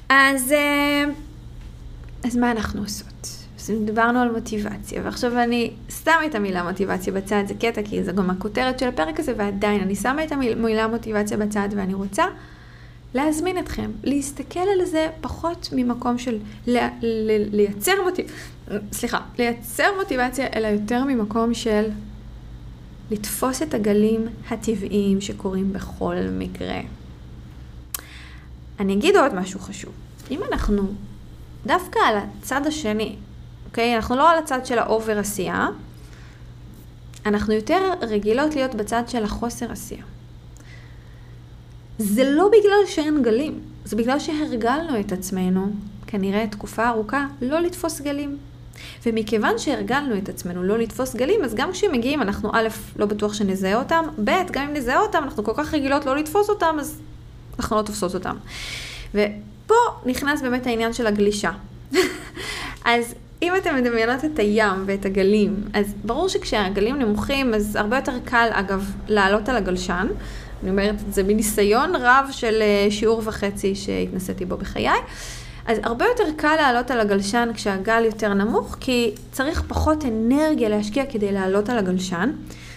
אז, אה, אז מה אנחנו עושות? אז דיברנו על מוטיבציה, ועכשיו אני שמה את המילה מוטיבציה בצד, זה קטע, כי זה גם הכותרת של הפרק הזה, ועדיין אני שמה את המילה מוטיבציה בצד, ואני רוצה להזמין אתכם, להסתכל על זה פחות ממקום של ל- ל- לייצר מוטיבציה, סליחה, לייצר מוטיבציה, אלא יותר ממקום של לתפוס את הגלים הטבעיים שקורים בכל מקרה. אני אגיד עוד משהו חשוב. אם אנחנו דווקא על הצד השני, אוקיי? אנחנו לא על הצד של ה over עשייה, אנחנו יותר רגילות להיות בצד של החוסר עשייה. זה לא בגלל שאין גלים, זה בגלל שהרגלנו את עצמנו, כנראה תקופה ארוכה, לא לתפוס גלים. ומכיוון שהרגלנו את עצמנו לא לתפוס גלים, אז גם כשהם מגיעים, אנחנו א', לא בטוח שנזהה אותם, ב', גם אם נזהה אותם, אנחנו כל כך רגילות לא לתפוס אותם, אז אנחנו לא תופסות אותם. ופה נכנס באמת העניין של הגלישה. אז אם אתם מדמיינות את הים ואת הגלים, אז ברור שכשהגלים נמוכים, אז הרבה יותר קל, אגב, לעלות על הגלשן. אני אומרת את זה מניסיון רב של אה, שיעור וחצי שהתנסיתי בו בחיי. אז הרבה יותר קל לעלות על הגלשן כשהגל יותר נמוך, כי צריך פחות אנרגיה להשקיע כדי לעלות על הגלשן.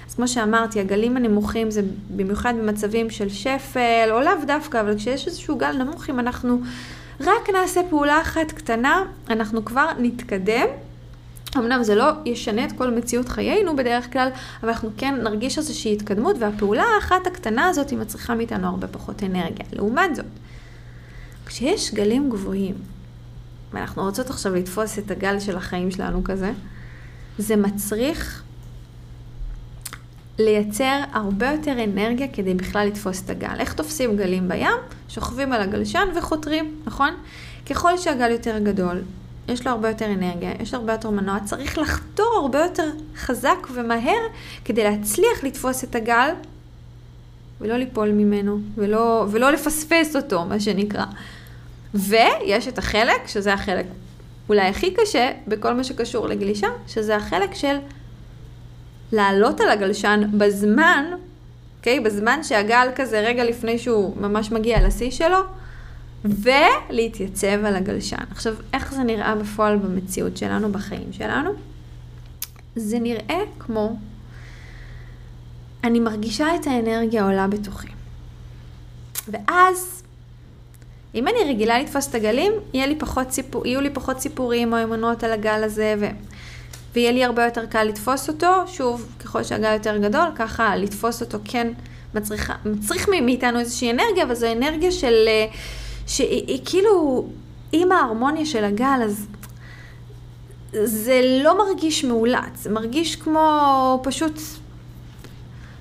אז כמו שאמרתי, הגלים הנמוכים זה במיוחד במצבים של שפל, או לאו דווקא, אבל כשיש איזשהו גל נמוך, אם אנחנו רק נעשה פעולה אחת קטנה, אנחנו כבר נתקדם. אמנם זה לא ישנה את כל מציאות חיינו בדרך כלל, אבל אנחנו כן נרגיש איזושהי התקדמות, והפעולה האחת הקטנה הזאת היא מצריכה מאיתנו הרבה פחות אנרגיה. לעומת זאת, כשיש גלים גבוהים, ואנחנו רוצות עכשיו לתפוס את הגל של החיים שלנו כזה, זה מצריך לייצר הרבה יותר אנרגיה כדי בכלל לתפוס את הגל. איך תופסים גלים בים? שוכבים על הגלשן וחותרים, נכון? ככל שהגל יותר גדול, יש לו הרבה יותר אנרגיה, יש לו הרבה יותר מנוע, צריך לחתור הרבה יותר חזק ומהר כדי להצליח לתפוס את הגל ולא ליפול ממנו, ולא, ולא לפספס אותו, מה שנקרא. ויש את החלק, שזה החלק אולי הכי קשה בכל מה שקשור לגלישה, שזה החלק של לעלות על הגלשן בזמן, אוקיי? Okay, בזמן שהגל כזה רגע לפני שהוא ממש מגיע לשיא שלו, ולהתייצב על הגלשן. עכשיו, איך זה נראה בפועל במציאות שלנו, בחיים שלנו? זה נראה כמו, אני מרגישה את האנרגיה עולה בתוכי. ואז, אם אני רגילה לתפוס את הגלים, יהיה לי פחות סיפור, יהיו לי פחות סיפורים או אמונות על הגל הזה, ו... ויהיה לי הרבה יותר קל לתפוס אותו. שוב, ככל שהגל יותר גדול, ככה לתפוס אותו כן מצריך, מצריך מאיתנו איזושהי אנרגיה, אבל זו אנרגיה של... שהיא כאילו, עם ההרמוניה של הגל, אז זה לא מרגיש מאולץ, זה מרגיש כמו פשוט,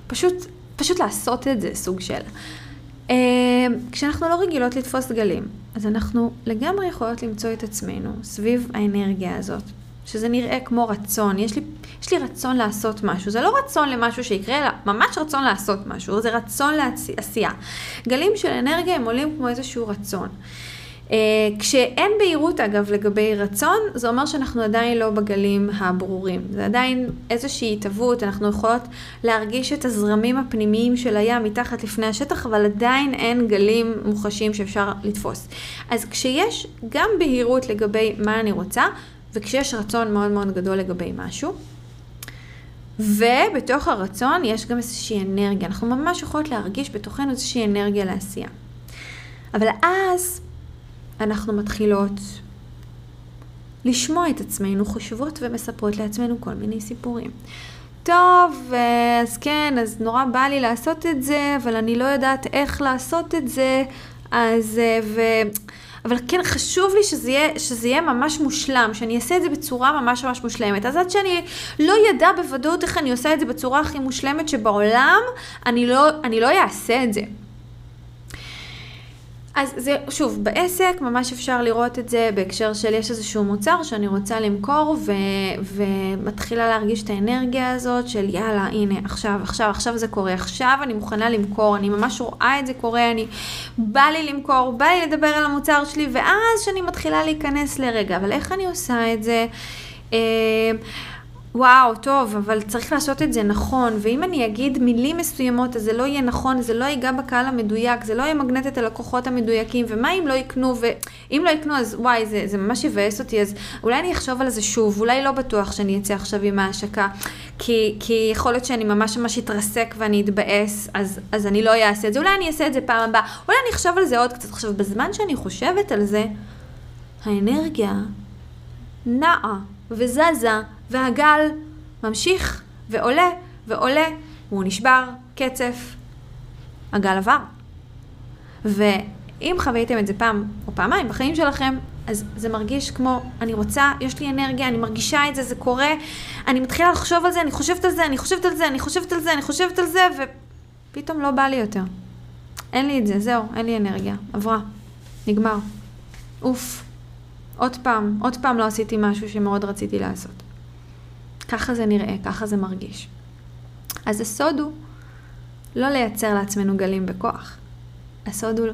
פשוט, פשוט לעשות את זה, סוג של. אה, כשאנחנו לא רגילות לתפוס גלים, אז אנחנו לגמרי יכולות למצוא את עצמנו סביב האנרגיה הזאת, שזה נראה כמו רצון, יש לי, יש לי רצון לעשות משהו, זה לא רצון למשהו שיקרה, אלא ממש רצון לעשות משהו, זה רצון לעשייה. גלים של אנרגיה הם עולים כמו איזשהו רצון. Uh, כשאין בהירות אגב לגבי רצון, זה אומר שאנחנו עדיין לא בגלים הברורים. זה עדיין איזושהי התהוות, אנחנו יכולות להרגיש את הזרמים הפנימיים של הים מתחת לפני השטח, אבל עדיין אין גלים מוחשיים שאפשר לתפוס. אז כשיש גם בהירות לגבי מה אני רוצה, וכשיש רצון מאוד מאוד גדול לגבי משהו, ובתוך הרצון יש גם איזושהי אנרגיה. אנחנו ממש יכולות להרגיש בתוכנו איזושהי אנרגיה לעשייה. אבל אז אנחנו מתחילות לשמוע את עצמנו חושבות ומספרות לעצמנו כל מיני סיפורים. טוב, אז כן, אז נורא בא לי לעשות את זה, אבל אני לא יודעת איך לעשות את זה, אז... ו... אבל כן חשוב לי שזה יהיה, שזה יהיה ממש מושלם, שאני אעשה את זה בצורה ממש ממש מושלמת. אז עד שאני לא ידע בוודאות איך אני עושה את זה בצורה הכי מושלמת שבעולם, אני לא, אני לא אעשה את זה. אז זה, שוב, בעסק ממש אפשר לראות את זה בהקשר של יש איזשהו מוצר שאני רוצה למכור ו, ומתחילה להרגיש את האנרגיה הזאת של יאללה, הנה, עכשיו, עכשיו, עכשיו זה קורה, עכשיו אני מוכנה למכור, אני ממש רואה את זה קורה, אני, בא לי למכור, בא לי לדבר על המוצר שלי, ואז שאני מתחילה להיכנס לרגע, אבל איך אני עושה את זה? וואו, טוב, אבל צריך לעשות את זה נכון, ואם אני אגיד מילים מסוימות, אז זה לא יהיה נכון, זה לא ייגע בקהל המדויק, זה לא ימגנט את הלקוחות המדויקים, ומה אם לא יקנו, ואם לא יקנו, אז וואי, זה, זה ממש יבאס אותי, אז אולי אני אחשוב על זה שוב, אולי לא בטוח שאני אצא עכשיו עם ההשקה, כי, כי יכול להיות שאני ממש ממש אתרסק ואני אתבאס, אז, אז אני לא אעשה את זה, אולי אני אעשה את זה פעם הבאה, אולי אני אחשוב על זה עוד קצת. עכשיו, בזמן שאני חושבת על זה, האנרגיה נעה וזזה. והגל ממשיך ועולה ועולה, והוא נשבר, קצף, הגל עבר. ואם חוויתם את זה פעם או פעמיים בחיים שלכם, אז זה מרגיש כמו, אני רוצה, יש לי אנרגיה, אני מרגישה את זה, זה קורה, אני מתחילה לחשוב על זה, אני חושבת על זה, אני חושבת על זה, אני חושבת על זה, אני חושבת על זה, ופתאום לא בא לי יותר. אין לי את זה, זהו, אין לי אנרגיה, עברה, נגמר. אוף. עוד פעם, עוד פעם לא עשיתי משהו שמאוד רציתי לעשות. ככה זה נראה, ככה זה מרגיש. אז הסוד הוא לא לייצר לעצמנו גלים בכוח. הסוד הוא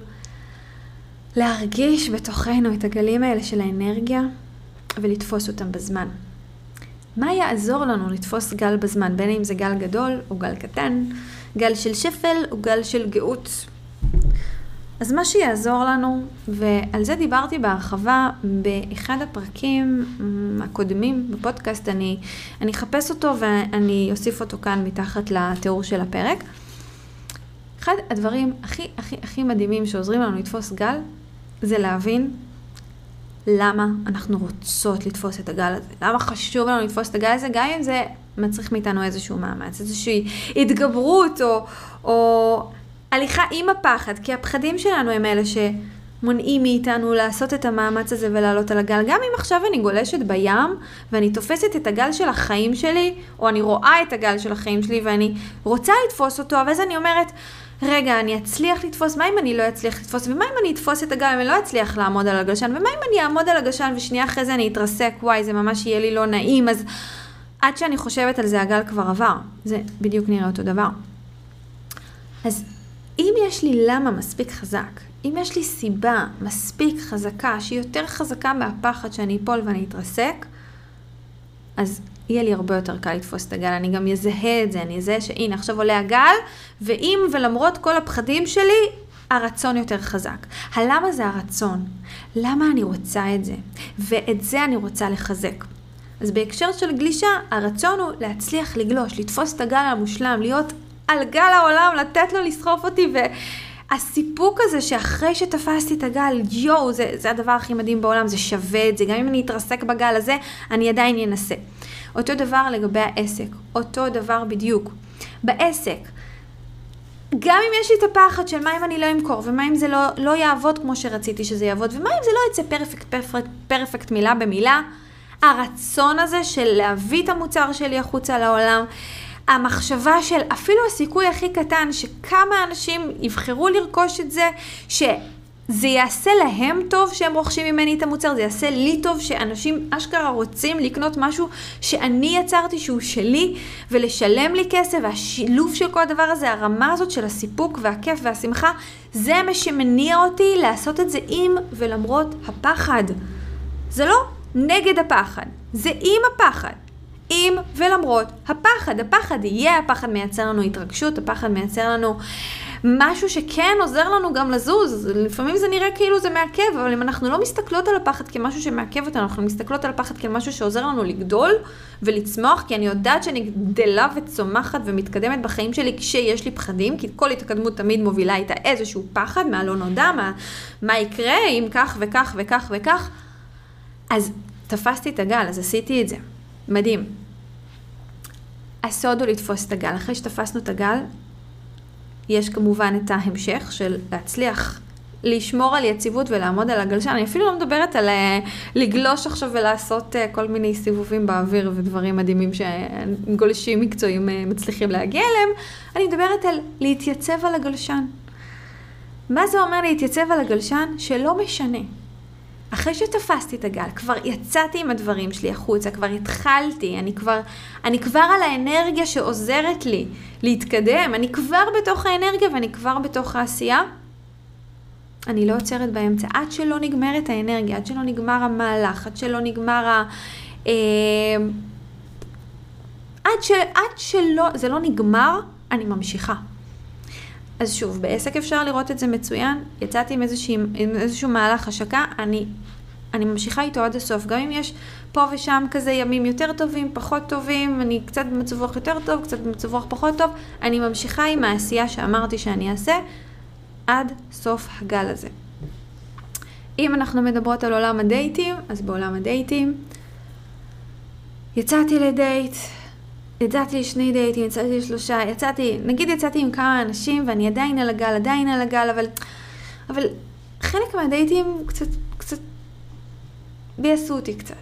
להרגיש בתוכנו את הגלים האלה של האנרגיה ולתפוס אותם בזמן. מה יעזור לנו לתפוס גל בזמן, בין אם זה גל גדול או גל קטן, גל של שפל או גל של גאות. אז מה שיעזור לנו, ועל זה דיברתי בהרחבה באחד הפרקים הקודמים בפודקאסט, אני, אני אחפש אותו ואני אוסיף אותו כאן מתחת לתיאור של הפרק. אחד הדברים הכי הכי הכי מדהימים שעוזרים לנו לתפוס גל, זה להבין למה אנחנו רוצות לתפוס את הגל הזה. למה חשוב לנו לתפוס את הגל הזה, גם אם זה מצריך מאיתנו איזשהו מאמץ, איזושהי התגברות או, או הליכה עם הפחד, כי הפחדים שלנו הם אלה שמונעים מאיתנו לעשות את המאמץ הזה ולעלות על הגל. גם אם עכשיו אני גולשת בים ואני תופסת את הגל של החיים שלי, או אני רואה את הגל של החיים שלי ואני רוצה לתפוס אותו, אבל אז אני אומרת, רגע, אני אצליח לתפוס, מה אם אני לא אצליח לתפוס, ומה אם אני אתפוס את הגל ואני לא אצליח לעמוד על הגלשן, ומה אם אני אעמוד על הגלשן ושנייה אחרי זה אני אתרסק, וואי, זה ממש יהיה לי לא נעים, אז עד שאני חושבת על זה הגל כבר עבר. זה בדיוק נראה אותו דבר. אז אם יש לי למה מספיק חזק, אם יש לי סיבה מספיק חזקה, שהיא יותר חזקה מהפחד שאני אפול ואני אתרסק, אז יהיה לי הרבה יותר קל לתפוס את הגל. אני גם אזהה את זה, אני אזהה שהנה עכשיו עולה הגל, ואם ולמרות כל הפחדים שלי, הרצון יותר חזק. הלמה זה הרצון? למה אני רוצה את זה? ואת זה אני רוצה לחזק. אז בהקשר של גלישה, הרצון הוא להצליח לגלוש, לתפוס את הגל המושלם, להיות על גל העולם, לתת לו לסחוף אותי, והסיפוק הזה שאחרי שתפסתי את הגל, יואו, זה, זה הדבר הכי מדהים בעולם, זה שווה את זה, גם אם אני אתרסק בגל הזה, אני עדיין אנסה. אותו דבר לגבי העסק, אותו דבר בדיוק. בעסק, גם אם יש לי את הפחד של מה אם אני לא אמכור, ומה אם זה לא, לא יעבוד כמו שרציתי שזה יעבוד, ומה אם זה לא יצא פרפקט, פרפקט, פרפקט מילה במילה, הרצון הזה של להביא את המוצר שלי החוצה לעולם, המחשבה של אפילו הסיכוי הכי קטן שכמה אנשים יבחרו לרכוש את זה, שזה יעשה להם טוב שהם רוכשים ממני את המוצר, זה יעשה לי טוב שאנשים אשכרה רוצים לקנות משהו שאני יצרתי שהוא שלי ולשלם לי כסף והשילוב של כל הדבר הזה, הרמה הזאת של הסיפוק והכיף והשמחה, זה מה שמניע אותי לעשות את זה עם ולמרות הפחד. זה לא נגד הפחד, זה עם הפחד. עם ולמרות הפחד. הפחד יהיה, הפחד מייצר לנו התרגשות, הפחד מייצר לנו משהו שכן עוזר לנו גם לזוז. לפעמים זה נראה כאילו זה מעכב, אבל אם אנחנו לא מסתכלות על הפחד כמשהו שמעכב אותנו, אנחנו מסתכלות על הפחד כמשהו שעוזר לנו לגדול ולצמוח, כי אני יודעת שאני גדלה וצומחת ומתקדמת בחיים שלי כשיש לי פחדים, כי כל התקדמות תמיד מובילה איתה איזשהו פחד מהלא נודע, מה, מה יקרה אם כך וכך וכך וכך. אז תפסתי את הגל, אז עשיתי את זה. מדהים. הסוד הוא לתפוס את הגל. אחרי שתפסנו את הגל, יש כמובן את ההמשך של להצליח לשמור על יציבות ולעמוד על הגלשן. אני אפילו לא מדברת על uh, לגלוש עכשיו ולעשות uh, כל מיני סיבובים באוויר ודברים מדהימים שגולשים מקצועיים uh, מצליחים להגיע אליהם. אני מדברת על להתייצב על הגלשן. מה זה אומר להתייצב על הגלשן? שלא משנה. אחרי שתפסתי את הגל, כבר יצאתי עם הדברים שלי החוצה, כבר התחלתי, אני כבר, אני כבר על האנרגיה שעוזרת לי להתקדם, אני כבר בתוך האנרגיה ואני כבר בתוך העשייה. אני לא עוצרת באמצע, עד שלא נגמרת האנרגיה, עד שלא נגמר המהלך, עד שלא נגמר ה... אה, עד, ש, עד שלא, זה לא נגמר, אני ממשיכה. אז שוב, בעסק אפשר לראות את זה מצוין. יצאתי עם, איזושהי, עם איזשהו מהלך השקה, אני, אני ממשיכה איתו עד הסוף. גם אם יש פה ושם כזה ימים יותר טובים, פחות טובים, אני קצת במצב רוח יותר טוב, קצת במצב רוח פחות טוב, אני ממשיכה עם העשייה שאמרתי שאני אעשה עד סוף הגל הזה. אם אנחנו מדברות על עולם הדייטים, אז בעולם הדייטים יצאתי לדייט, יצאתי לשני דייטים, יצאתי לשלושה, יצאתי, נגיד יצאתי עם כמה אנשים ואני עדיין על הגל, עדיין על הגל, אבל, אבל חלק מהדייטים קצת, ביאסו אותי קצת.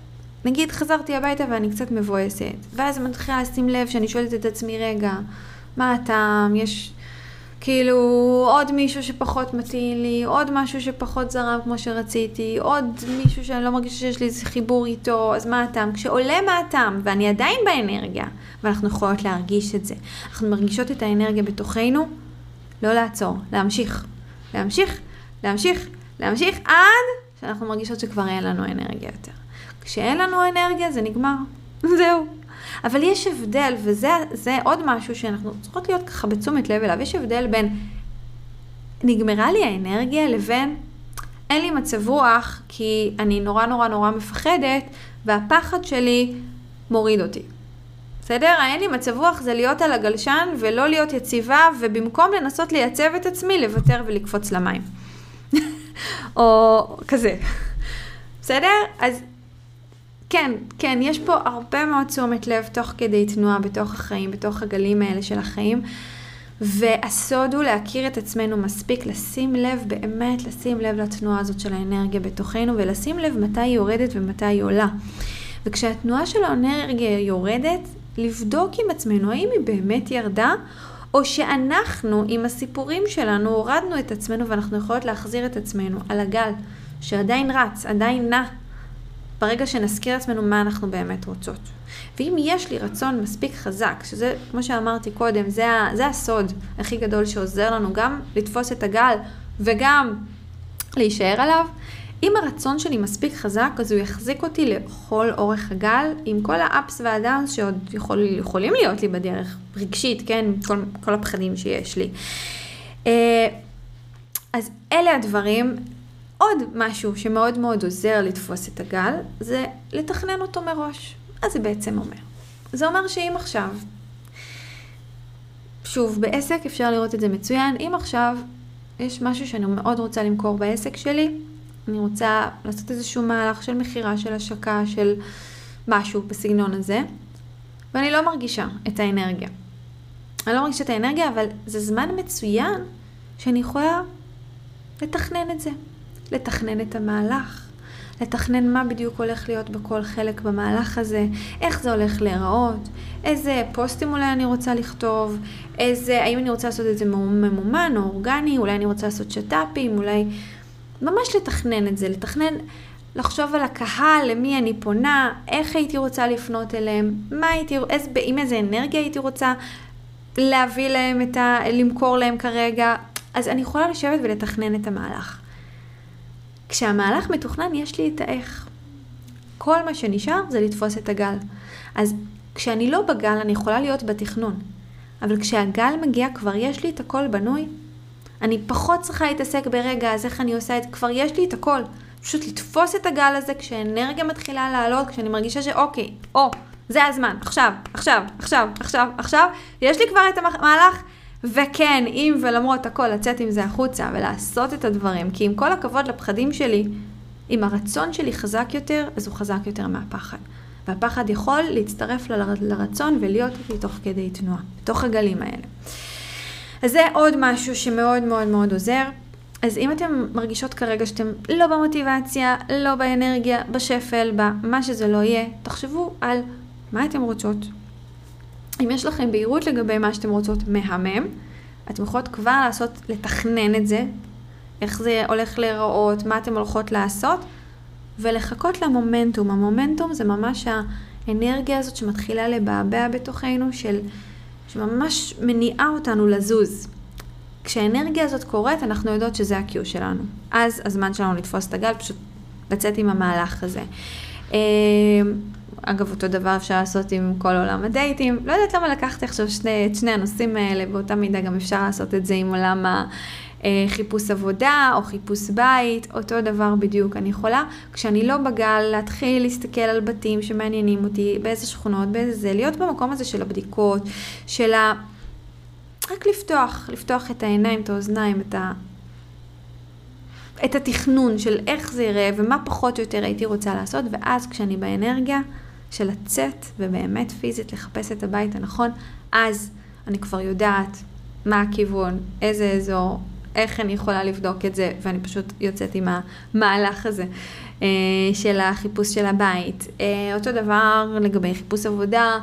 נגיד חזרתי הביתה ואני קצת מבואסת, ואז אני מתחילה לשים לב שאני שואלת את עצמי, רגע, מה הטעם, יש כאילו עוד מישהו שפחות מתאים לי, עוד משהו שפחות זרם כמו שרציתי, עוד מישהו שאני לא מרגישה שיש לי איזה חיבור איתו, אז מה הטעם? כשעולה מה הטעם, ואני עדיין באנרגיה, ואנחנו יכולות להרגיש את זה. אנחנו מרגישות את האנרגיה בתוכנו, לא לעצור, להמשיך, להמשיך, להמשיך, להמשיך, עד שאנחנו מרגישות שכבר אין לנו אנרגיה יותר. כשאין לנו אנרגיה זה נגמר, זהו. אבל יש הבדל, וזה עוד משהו שאנחנו צריכות להיות ככה בתשומת לב אליו, יש הבדל בין נגמרה לי האנרגיה לבין אין לי מצב רוח כי אני נורא נורא נורא מפחדת והפחד שלי מוריד אותי. בסדר? אין לי מצב רוח זה להיות על הגלשן ולא להיות יציבה ובמקום לנסות לייצב את עצמי לוותר ולקפוץ למים. או כזה. בסדר? אז כן, כן, יש פה הרבה מאוד תשומת לב תוך כדי תנועה בתוך החיים, בתוך הגלים האלה של החיים. והסוד הוא להכיר את עצמנו מספיק, לשים לב, באמת לשים לב לתנועה הזאת של האנרגיה בתוכנו, ולשים לב מתי היא יורדת ומתי היא עולה. וכשהתנועה של האנרגיה יורדת, לבדוק עם עצמנו האם היא באמת ירדה, או שאנחנו עם הסיפורים שלנו הורדנו את עצמנו ואנחנו יכולות להחזיר את עצמנו על הגל שעדיין רץ, עדיין נע, ברגע שנזכיר עצמנו מה אנחנו באמת רוצות. ואם יש לי רצון מספיק חזק, שזה, כמו שאמרתי קודם, זה, זה הסוד הכי גדול שעוזר לנו גם לתפוס את הגל וגם להישאר עליו, אם הרצון שלי מספיק חזק, אז הוא יחזיק אותי לכל אורך הגל, עם כל האפס והדאונס שעוד יכול, יכולים להיות לי בדרך, רגשית, כן, כל, כל הפחדים שיש לי. אה, אז אלה הדברים, עוד משהו שמאוד מאוד עוזר לתפוס את הגל, זה לתכנן אותו מראש. מה זה בעצם אומר? זה אומר שאם עכשיו, שוב, בעסק אפשר לראות את זה מצוין, אם עכשיו יש משהו שאני מאוד רוצה למכור בעסק שלי, אני רוצה לעשות איזשהו מהלך של מכירה, של השקה, של משהו בסגנון הזה, ואני לא מרגישה את האנרגיה. אני לא מרגישה את האנרגיה, אבל זה זמן מצוין שאני יכולה לתכנן את זה. לתכנן את המהלך, לתכנן מה בדיוק הולך להיות בכל חלק במהלך הזה, איך זה הולך להיראות, איזה פוסטים אולי אני רוצה לכתוב, איזה, האם אני רוצה לעשות את זה ממומן או אורגני, אולי אני רוצה לעשות שת"פים, אולי ממש לתכנן את זה, לתכנן, לחשוב על הקהל, למי אני פונה, איך הייתי רוצה לפנות אליהם, מה הייתי, איזה, עם איזה אנרגיה הייתי רוצה להביא להם את ה... למכור להם כרגע, אז אני יכולה לשבת ולתכנן את המהלך. כשהמהלך מתוכנן יש לי את האיך. כל מה שנשאר זה לתפוס את הגל. אז כשאני לא בגל אני יכולה להיות בתכנון. אבל כשהגל מגיע כבר יש לי את הכל בנוי. אני פחות צריכה להתעסק ברגע, אז איך אני עושה את זה, כבר יש לי את הכל. פשוט לתפוס את הגל הזה כשאנרגיה מתחילה לעלות, כשאני מרגישה שאוקיי, או, זה הזמן, עכשיו, עכשיו, עכשיו, עכשיו, עכשיו, יש לי כבר את המהלך, וכן, אם ולמרות הכל לצאת עם זה החוצה ולעשות את הדברים, כי עם כל הכבוד לפחדים שלי, אם הרצון שלי חזק יותר, אז הוא חזק יותר מהפחד. והפחד יכול להצטרף לרצון ולהיות איתי תוך כדי תנועה, בתוך הגלים האלה. אז זה עוד משהו שמאוד מאוד מאוד עוזר. אז אם אתם מרגישות כרגע שאתם לא במוטיבציה, לא באנרגיה, בשפל, במה שזה לא יהיה, תחשבו על מה אתם רוצות, אם יש לכם בהירות לגבי מה שאתם רוצות מהמם, אתם יכולות כבר לעשות, לתכנן את זה, איך זה הולך להיראות, מה אתם הולכות לעשות, ולחכות למומנטום. המומנטום זה ממש האנרגיה הזאת שמתחילה לבעבע בתוכנו, של, שממש מניעה אותנו לזוז. כשהאנרגיה הזאת קורית, אנחנו יודעות שזה ה-Q שלנו. אז הזמן שלנו לתפוס את הגל, פשוט לצאת עם המהלך הזה. אה, אגב, אותו דבר אפשר לעשות עם כל עולם הדייטים. לא יודעת למה לקחתי עכשיו שני, את שני הנושאים האלה, באותה מידה גם אפשר לעשות את זה עם עולם החיפוש עבודה או חיפוש בית, אותו דבר בדיוק. אני יכולה, כשאני לא בגל, להתחיל להסתכל על בתים שמעניינים אותי, באיזה שכונות, באיזה זה, להיות במקום הזה של הבדיקות, של ה... רק לפתוח, לפתוח את העיניים, את האוזניים, את ה... את התכנון של איך זה יראה ומה פחות או יותר הייתי רוצה לעשות, ואז כשאני באנרגיה של לצאת ובאמת פיזית לחפש את הבית הנכון, אז אני כבר יודעת מה הכיוון, איזה אזור, איך אני יכולה לבדוק את זה, ואני פשוט יוצאת עם המהלך הזה אה, של החיפוש של הבית. אה, אותו דבר לגבי חיפוש עבודה.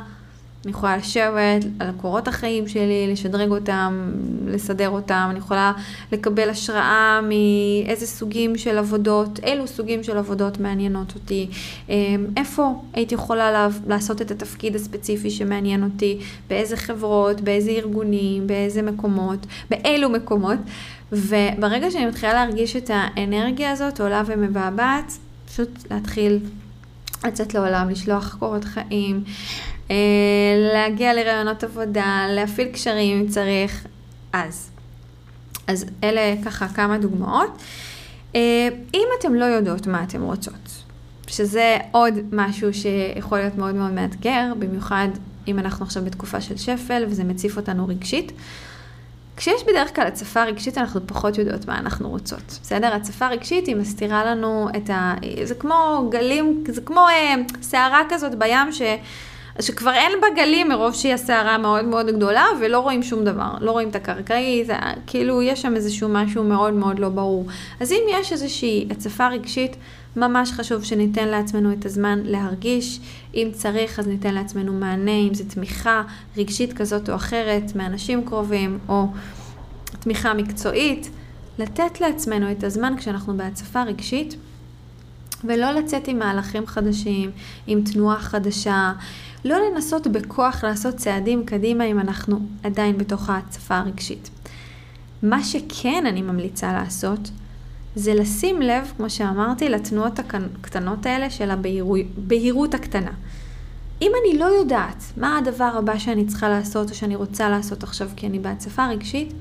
אני יכולה לשבת על קורות החיים שלי, לשדרג אותם, לסדר אותם, אני יכולה לקבל השראה מאיזה סוגים של עבודות, אילו סוגים של עבודות מעניינות אותי, אמ, איפה הייתי יכולה לעשות את התפקיד הספציפי שמעניין אותי, באיזה חברות, באיזה ארגונים, באיזה מקומות, באילו מקומות, וברגע שאני מתחילה להרגיש את האנרגיה הזאת עולה ומבעבעת, פשוט להתחיל לצאת לעולם, לשלוח קורות חיים, אה, להגיע לרעיונות עבודה, להפעיל קשרים אם צריך, אז. אז אלה ככה כמה דוגמאות. אה, אם אתם לא יודעות מה אתן רוצות, שזה עוד משהו שיכול להיות מאוד מאוד מאתגר, במיוחד אם אנחנו עכשיו בתקופה של שפל וזה מציף אותנו רגשית. כשיש בדרך כלל הצפה רגשית, אנחנו פחות יודעות מה אנחנו רוצות. בסדר? הצפה רגשית היא מסתירה לנו את ה... זה כמו גלים, זה כמו אה, סערה כזאת בים ש... שכבר אין בה גלים מרוב שהיא הסערה מאוד מאוד גדולה ולא רואים שום דבר, לא רואים את הקרקעית, כאילו יש שם איזשהו משהו מאוד מאוד לא ברור. אז אם יש איזושהי הצפה רגשית, ממש חשוב שניתן לעצמנו את הזמן להרגיש, אם צריך אז ניתן לעצמנו מענה, אם זה תמיכה רגשית כזאת או אחרת מאנשים קרובים או תמיכה מקצועית, לתת לעצמנו את הזמן כשאנחנו בהצפה רגשית ולא לצאת עם מהלכים חדשים, עם תנועה חדשה. לא לנסות בכוח לעשות צעדים קדימה אם אנחנו עדיין בתוך ההצפה הרגשית. מה שכן אני ממליצה לעשות, זה לשים לב, כמו שאמרתי, לתנועות הקטנות האלה של הבהירות הקטנה. אם אני לא יודעת מה הדבר הבא שאני צריכה לעשות או שאני רוצה לעשות עכשיו כי אני בהצפה רגשית,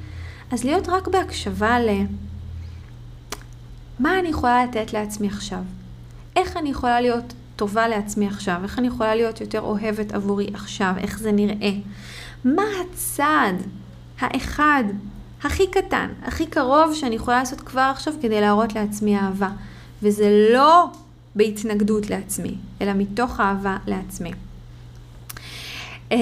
אז להיות רק בהקשבה ל... מה אני יכולה לתת לעצמי עכשיו? איך אני יכולה להיות טובה לעצמי עכשיו? איך אני יכולה להיות יותר אוהבת עבורי עכשיו? איך זה נראה? מה הצעד האחד הכי קטן, הכי קרוב שאני יכולה לעשות כבר עכשיו כדי להראות לעצמי אהבה? וזה לא בהתנגדות לעצמי, אלא מתוך אהבה לעצמי. אמ,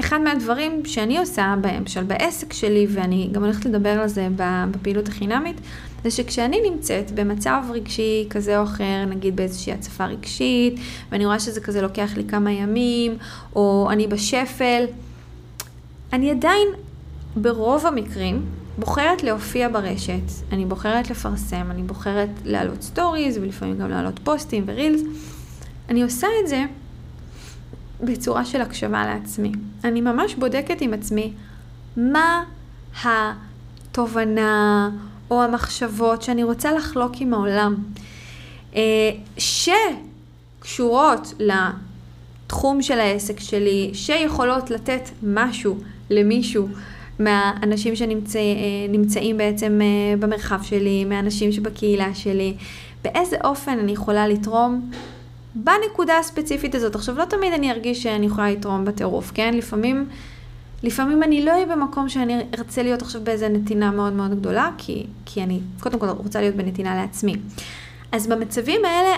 אחד מהדברים שאני עושה, למשל בעסק שלי, ואני גם הולכת לדבר על זה בפעילות החינמית, זה שכשאני נמצאת במצב רגשי כזה או אחר, נגיד באיזושהי הצפה רגשית, ואני רואה שזה כזה לוקח לי כמה ימים, או אני בשפל, אני עדיין ברוב המקרים בוחרת להופיע ברשת, אני בוחרת לפרסם, אני בוחרת להעלות stories ולפעמים גם להעלות פוסטים ו reels. אני עושה את זה בצורה של הקשבה לעצמי. אני ממש בודקת עם עצמי מה התובנה או המחשבות שאני רוצה לחלוק עם העולם, אה, שקשורות לתחום של העסק שלי, שיכולות לתת משהו למישהו מהאנשים שנמצאים בעצם אה, במרחב שלי, מהאנשים שבקהילה שלי, באיזה אופן אני יכולה לתרום בנקודה הספציפית הזאת. עכשיו, לא תמיד אני ארגיש שאני יכולה לתרום בטירוף, כן? לפעמים, לפעמים אני לא אהיה במקום שאני ארצה להיות עכשיו באיזה נתינה מאוד מאוד גדולה, כי, כי אני קודם כל רוצה להיות בנתינה לעצמי. אז במצבים האלה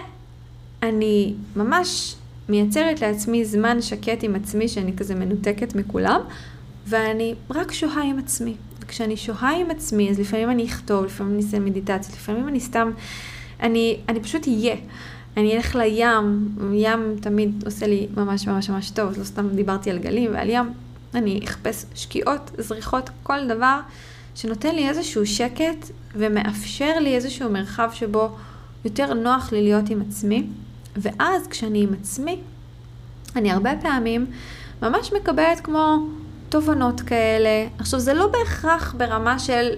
אני ממש מייצרת לעצמי זמן שקט עם עצמי, שאני כזה מנותקת מכולם, ואני רק שוהה עם עצמי. וכשאני שוהה עם עצמי, אז לפעמים אני אכתוב, לפעמים אני אעשה מדיטציה, לפעמים אני סתם, אני, אני פשוט אהיה. אני אלך לים, ים תמיד עושה לי ממש ממש ממש טוב, לא סתם דיברתי על גלים ועל ים, אני אחפש שקיעות, זריחות, כל דבר שנותן לי איזשהו שקט ומאפשר לי איזשהו מרחב שבו יותר נוח לי להיות עם עצמי, ואז כשאני עם עצמי, אני הרבה פעמים ממש מקבלת כמו תובנות כאלה. עכשיו, זה לא בהכרח ברמה של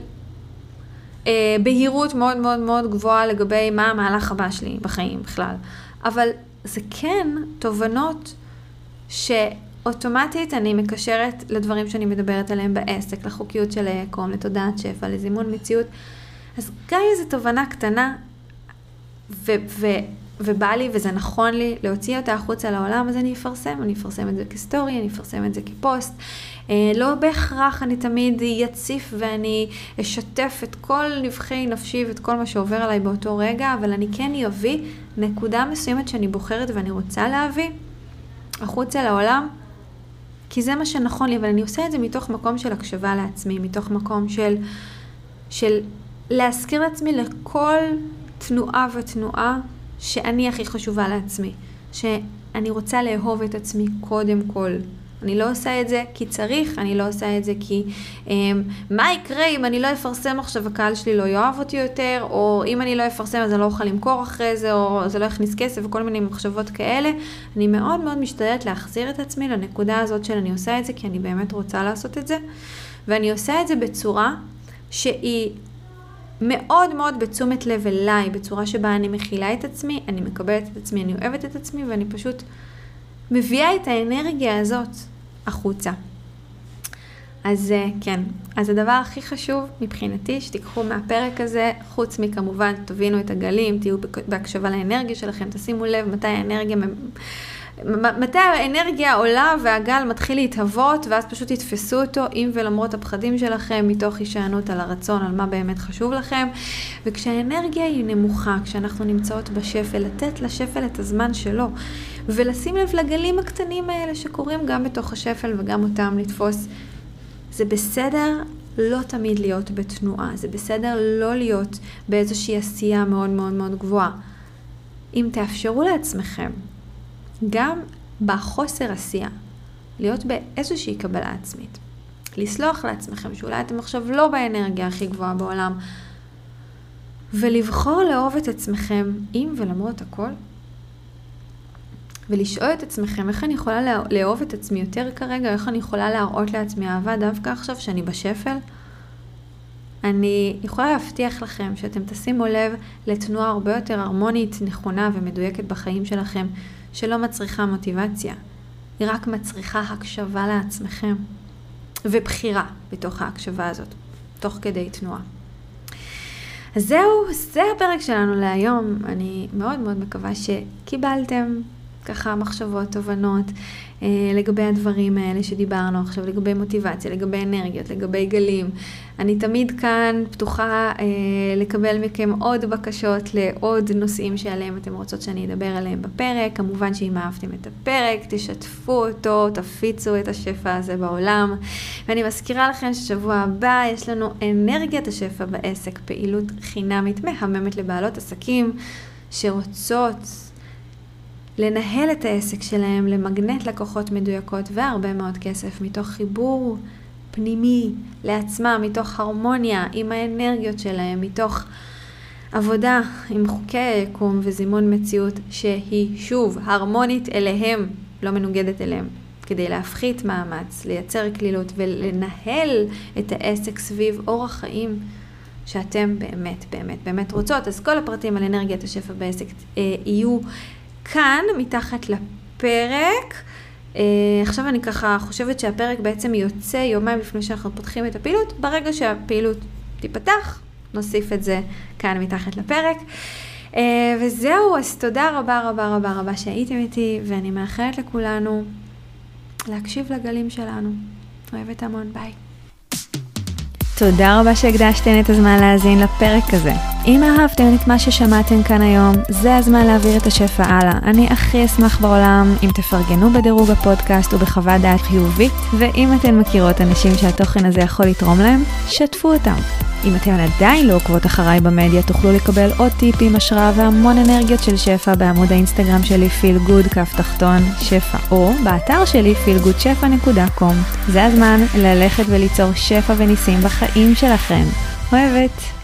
אה, בהירות מאוד מאוד מאוד גבוהה לגבי מה המהלך הבא שלי בחיים בכלל. אבל זה כן תובנות שאוטומטית אני מקשרת לדברים שאני מדברת עליהם בעסק, לחוקיות של היקום, לתודעת שפע, לזימון מציאות. אז גם אם זו תובנה קטנה, ו- ו- ובא לי וזה נכון לי להוציא אותה החוצה לעולם, אז אני אפרסם, אני אפרסם את זה כסטורי, אני אפרסם את זה כפוסט. אה, לא בהכרח אני תמיד אציף ואני אשתף את כל נבחי נפשי ואת כל מה שעובר עליי באותו רגע, אבל אני כן אביא נקודה מסוימת שאני בוחרת ואני רוצה להביא החוצה לעולם, כי זה מה שנכון לי, אבל אני עושה את זה מתוך מקום של הקשבה לעצמי, מתוך מקום של, של להזכיר לעצמי לכל תנועה ותנועה שאני הכי חשובה לעצמי, שאני רוצה לאהוב את עצמי קודם כל. אני לא עושה את זה כי צריך, אני לא עושה את זה כי um, מה יקרה אם אני לא אפרסם עכשיו הקהל שלי לא יאהב אותי יותר, או אם אני לא אפרסם אז אני לא אוכל למכור אחרי זה, או זה לא יכניס כסף וכל מיני מחשבות כאלה. אני מאוד מאוד משתדלת להחזיר את עצמי לנקודה הזאת של אני עושה את זה כי אני באמת רוצה לעשות את זה, ואני עושה את זה בצורה שהיא מאוד מאוד בתשומת לב אליי, בצורה שבה אני מכילה את עצמי, אני מקבלת את עצמי, אני אוהבת את עצמי ואני פשוט מביאה את האנרגיה הזאת החוצה. אז אה, כן, אז הדבר הכי חשוב מבחינתי שתיקחו מהפרק הזה, חוץ מכמובן תבינו את הגלים, תהיו בהקשבה לאנרגיה שלכם, תשימו לב מתי האנרגיה מתי האנרגיה עולה והגל מתחיל להתהוות, ואז פשוט תתפסו אותו עם ולמרות הפחדים שלכם, מתוך הישענות על הרצון, על מה באמת חשוב לכם. וכשהאנרגיה היא נמוכה, כשאנחנו נמצאות בשפל, לתת לשפל את הזמן שלו, ולשים לב לגלים הקטנים האלה שקורים גם בתוך השפל וגם אותם לתפוס. זה בסדר לא תמיד להיות בתנועה, זה בסדר לא להיות באיזושהי עשייה מאוד מאוד מאוד גבוהה. אם תאפשרו לעצמכם גם בחוסר עשייה, להיות באיזושהי קבלה עצמית. לסלוח לעצמכם שאולי אתם עכשיו לא באנרגיה הכי גבוהה בעולם, ולבחור לאהוב את עצמכם עם ולמרות הכל, ולשאול את עצמכם איך אני יכולה לאהוב את עצמי יותר כרגע, איך אני יכולה להראות לעצמי אהבה דווקא עכשיו שאני בשפל. אני יכולה להבטיח לכם שאתם תשימו לב לתנועה הרבה יותר הרמונית, נכונה ומדויקת בחיים שלכם, שלא מצריכה מוטיבציה, היא רק מצריכה הקשבה לעצמכם ובחירה בתוך ההקשבה הזאת, תוך כדי תנועה. אז זהו, זה הפרק שלנו להיום. אני מאוד מאוד מקווה שקיבלתם ככה מחשבות, תובנות אה, לגבי הדברים האלה שדיברנו עכשיו, לגבי מוטיבציה, לגבי אנרגיות, לגבי גלים. אני תמיד כאן פתוחה אה, לקבל מכם עוד בקשות לעוד נושאים שעליהם אתם רוצות שאני אדבר עליהם בפרק. כמובן שאם אהבתם את הפרק, תשתפו אותו, תפיצו את השפע הזה בעולם. ואני מזכירה לכם ששבוע הבא יש לנו אנרגיית השפע בעסק, פעילות חינמית מהממת לבעלות עסקים שרוצות לנהל את העסק שלהם, למגנט לקוחות מדויקות והרבה מאוד כסף מתוך חיבור פנימי לעצמם, מתוך הרמוניה עם האנרגיות שלהם, מתוך עבודה עם חוקי היקום וזימון מציאות שהיא שוב הרמונית אליהם, לא מנוגדת אליהם. כדי להפחית מאמץ, לייצר קלילות ולנהל את העסק סביב אורח חיים שאתם באמת באמת באמת רוצות. אז כל הפרטים על אנרגיית השפע בעסק אה, יהיו כאן, מתחת לפרק. Uh, עכשיו אני ככה חושבת שהפרק בעצם יוצא יומיים לפני שאנחנו פותחים את הפעילות. ברגע שהפעילות תיפתח, נוסיף את זה כאן מתחת לפרק. Uh, וזהו, אז תודה רבה רבה רבה רבה שהייתם איתי, ואני מאחלת לכולנו להקשיב לגלים שלנו. אוהבת המון, ביי. תודה רבה שהקדשתן את הזמן להאזין לפרק הזה. אם אהבתם את מה ששמעתם כאן היום, זה הזמן להעביר את השפע הלאה. אני הכי אשמח בעולם אם תפרגנו בדירוג הפודקאסט ובחוות דעת חיובית, ואם אתן מכירות אנשים שהתוכן הזה יכול לתרום להם, שתפו אותם. אם אתן עדיין לא עוקבות אחריי במדיה, תוכלו לקבל עוד טיפים, השראה והמון אנרגיות של שפע בעמוד האינסטגרם שלי פיל גוד כף תחתון שפע, או באתר שלי feelgoodשפע.com. זה הזמן ללכת וליצור שפע וניסים בחיים שלכם. אוהבת.